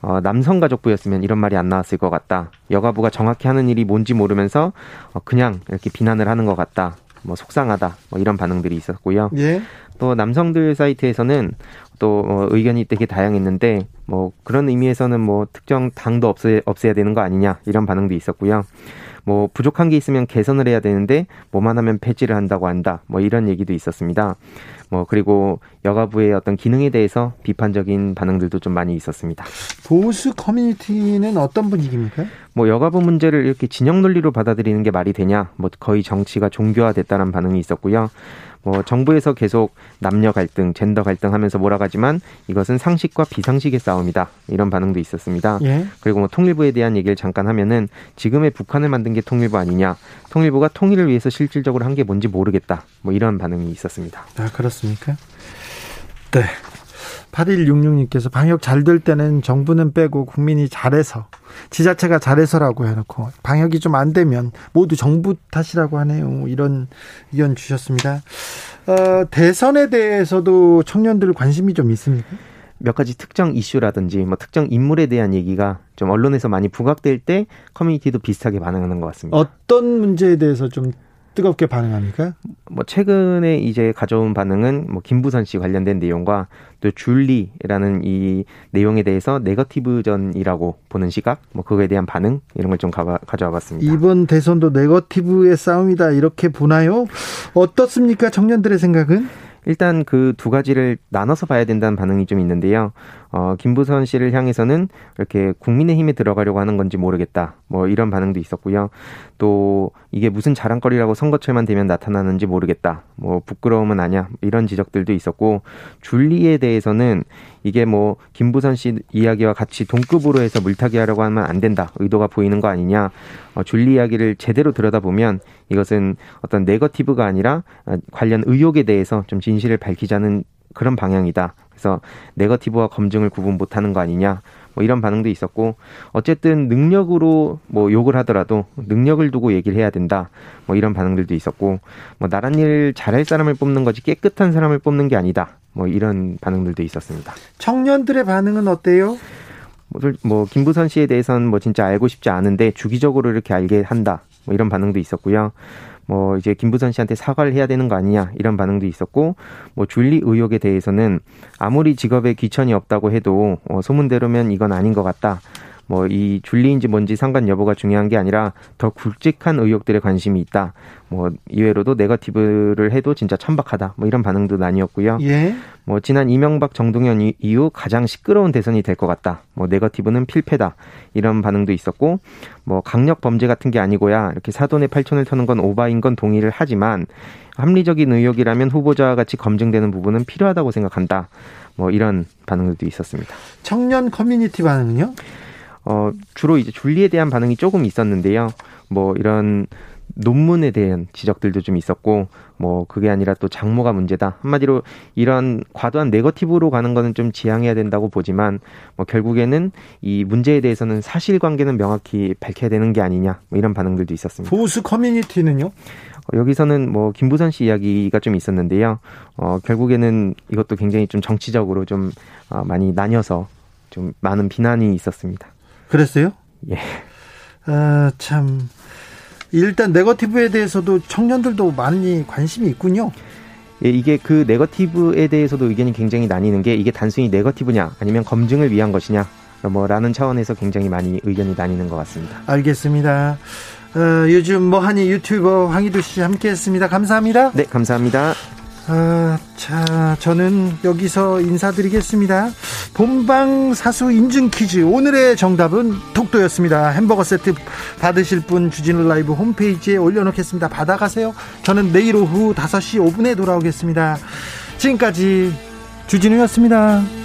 [SPEAKER 7] 어, 남성가족부였으면 이런 말이 안 나왔을 것 같다. 여가부가 정확히 하는 일이 뭔지 모르면서 어, 그냥 이렇게 비난을 하는 것 같다. 뭐 속상하다. 뭐 이런 반응들이 있었고요. 예. 또 남성들 사이트에서는 또 어, 의견이 되게 다양했는데 뭐 그런 의미에서는 뭐 특정 당도 없애, 없애야 되는 거 아니냐 이런 반응도 있었고요. 뭐 부족한 게 있으면 개선을 해야 되는데 뭐만 하면 폐지를 한다고 한다. 뭐 이런 얘기도 있었습니다. 뭐 그리고 여가부의 어떤 기능에 대해서 비판적인 반응들도 좀 많이 있었습니다.
[SPEAKER 2] 보수 커뮤니티는 어떤 분위기입니까?
[SPEAKER 7] 뭐 여가부 문제를 이렇게 진영 논리로 받아들이는 게 말이 되냐? 뭐 거의 정치가 종교화됐다는 반응이 있었고요. 뭐 정부에서 계속 남녀 갈등, 젠더 갈등 하면서 몰아가지만 이것은 상식과 비상식의 싸움이다. 이런 반응도 있었습니다. 예. 그리고 뭐 통일부에 대한 얘기를 잠깐 하면은 지금의 북한을 만든 게 통일부 아니냐. 통일부가 통일을 위해서 실질적으로 한 게 뭔지 모르겠다. 뭐 이런 반응이 있었습니다.
[SPEAKER 2] 아, 그렇습니까? 네. 8166님께서 방역 잘 될 때는 정부는 빼고 국민이 잘해서 지자체가 잘해서라고 해놓고 방역이 좀 안 되면 모두 정부 탓이라고 하네요. 이런 의견 주셨습니다. 어, 대선에 대해서도 청년들 관심이 좀 있습니까?
[SPEAKER 7] 몇 가지 특정 이슈라든지 뭐 특정 인물에 대한 얘기가 좀 언론에서 많이 부각될 때 커뮤니티도 비슷하게 반응하는 것 같습니다.
[SPEAKER 2] 어떤 문제에 대해서 좀 뜨겁게 반응합니까?
[SPEAKER 7] 뭐 최근에 이제 가져온 반응은 뭐 김부선 씨 관련된 내용과 또 줄리라는 이 내용에 대해서 네거티브전이라고 보는 시각, 뭐 그거에 대한 반응 이런 걸 좀 가져와 봤습니다.
[SPEAKER 2] 이번 대선도 네거티브의 싸움이다 이렇게 보나요? 어떻습니까? 청년들의 생각은?
[SPEAKER 7] 일단 그 두 가지를 나눠서 봐야 된다는 반응이 좀 있는데요. 어, 김부선 씨를 향해서는 이렇게 국민의힘에 들어가려고 하는 건지 모르겠다. 뭐 이런 반응도 있었고요. 또 이게 무슨 자랑거리라고 선거철만 되면 나타나는지 모르겠다. 뭐 부끄러움은 아니야. 이런 지적들도 있었고 줄리에 대해서는 이게 뭐 김부선 씨 이야기와 같이 동급으로 해서 물타기 하려고 하면 안 된다. 의도가 보이는 거 아니냐. 어, 줄리 이야기를 제대로 들여다보면 이것은 어떤 네거티브가 아니라 관련 의혹에 대해서 좀 진실을 밝히자는 그런 방향이다. 그래서 네거티브와 검증을 구분 못하는 거 아니냐. 뭐 이런 반응도 있었고 어쨌든 능력으로 뭐 욕을 하더라도 능력을 두고 얘기를 해야 된다. 뭐 이런 반응들도 있었고 뭐 나란 일 잘할 사람을 뽑는 거지 깨끗한 사람을 뽑는 게 아니다. 뭐 이런 반응들도 있었습니다.
[SPEAKER 2] 청년들의 반응은 어때요?
[SPEAKER 7] 뭐, 뭐 김부선 씨에 대해서는 뭐 진짜 알고 싶지 않은데 주기적으로 이렇게 알게 한다. 뭐 이런 반응도 있었고요. 뭐 이제 김부선 씨한테 사과를 해야 되는 거 아니냐 이런 반응도 있었고 뭐 줄리 의혹에 대해서는 아무리 직업에 귀천이 없다고 해도 어, 소문대로면 이건 아닌 것 같다. 뭐 이 줄리인지 뭔지 상관 여부가 중요한 게 아니라 더 굵직한 의혹들에 관심이 있다. 뭐 이외로도 네거티브를 해도 진짜 천박하다. 뭐 이런 반응도 나뉘었고요. 예. 뭐 지난 이명박 정동현 이후 가장 시끄러운 대선이 될 것 같다. 뭐 네거티브는 필패다. 이런 반응도 있었고 뭐 강력 범죄 같은 게 아니고야 이렇게 사돈의 팔촌을 터는 건 오바인 건 동의를 하지만 합리적인 의혹이라면 후보자와 같이 검증되는 부분은 필요하다고 생각한다. 뭐 이런 반응들도 있었습니다.
[SPEAKER 2] 청년 커뮤니티 반응은요?
[SPEAKER 7] 어, 주로 이제 줄리에 대한 반응이 조금 있었는데요. 뭐 이런 논문에 대한 지적들도 좀 있었고 뭐 그게 아니라 또 장모가 문제다 한마디로 이런 과도한 네거티브로 가는 거는 좀 지양해야 된다고 보지만 뭐 결국에는 이 문제에 대해서는 사실관계는 명확히 밝혀야 되는 게 아니냐 뭐 이런 반응들도 있었습니다.
[SPEAKER 2] 보수 커뮤니티는요?
[SPEAKER 7] 어, 여기서는 뭐 김부선 씨 이야기가 좀 있었는데요. 어 결국에는 이것도 굉장히 좀 정치적으로 좀 어, 많이 나뉘어서 좀 많은 비난이 있었습니다.
[SPEAKER 2] 그랬어요?
[SPEAKER 7] 예.
[SPEAKER 2] 아, 참. 일단 네거티브에 대해서도 청년들도 많이 관심이 있군요.
[SPEAKER 7] 예, 이게 그 네거티브에 대해서도 의견이 굉장히 나뉘는 게 이게 단순히 네거티브냐 아니면 검증을 위한 것이냐 뭐라는 차원에서 굉장히 많이 의견이 나뉘는 것 같습니다.
[SPEAKER 2] 알겠습니다. 어, 요즘 뭐하니 유튜버 황희도 씨 함께했습니다. 감사합니다.
[SPEAKER 7] 네, 감사합니다.
[SPEAKER 2] 아, 자, 저는 여기서 인사드리겠습니다. 본방 사수 인증 퀴즈. 오늘의 정답은 독도였습니다. 햄버거 세트 받으실 분 주진우 라이브 홈페이지에 올려놓겠습니다. 받아가세요. 저는 내일 오후 5시 5분에 돌아오겠습니다. 지금까지 주진우였습니다.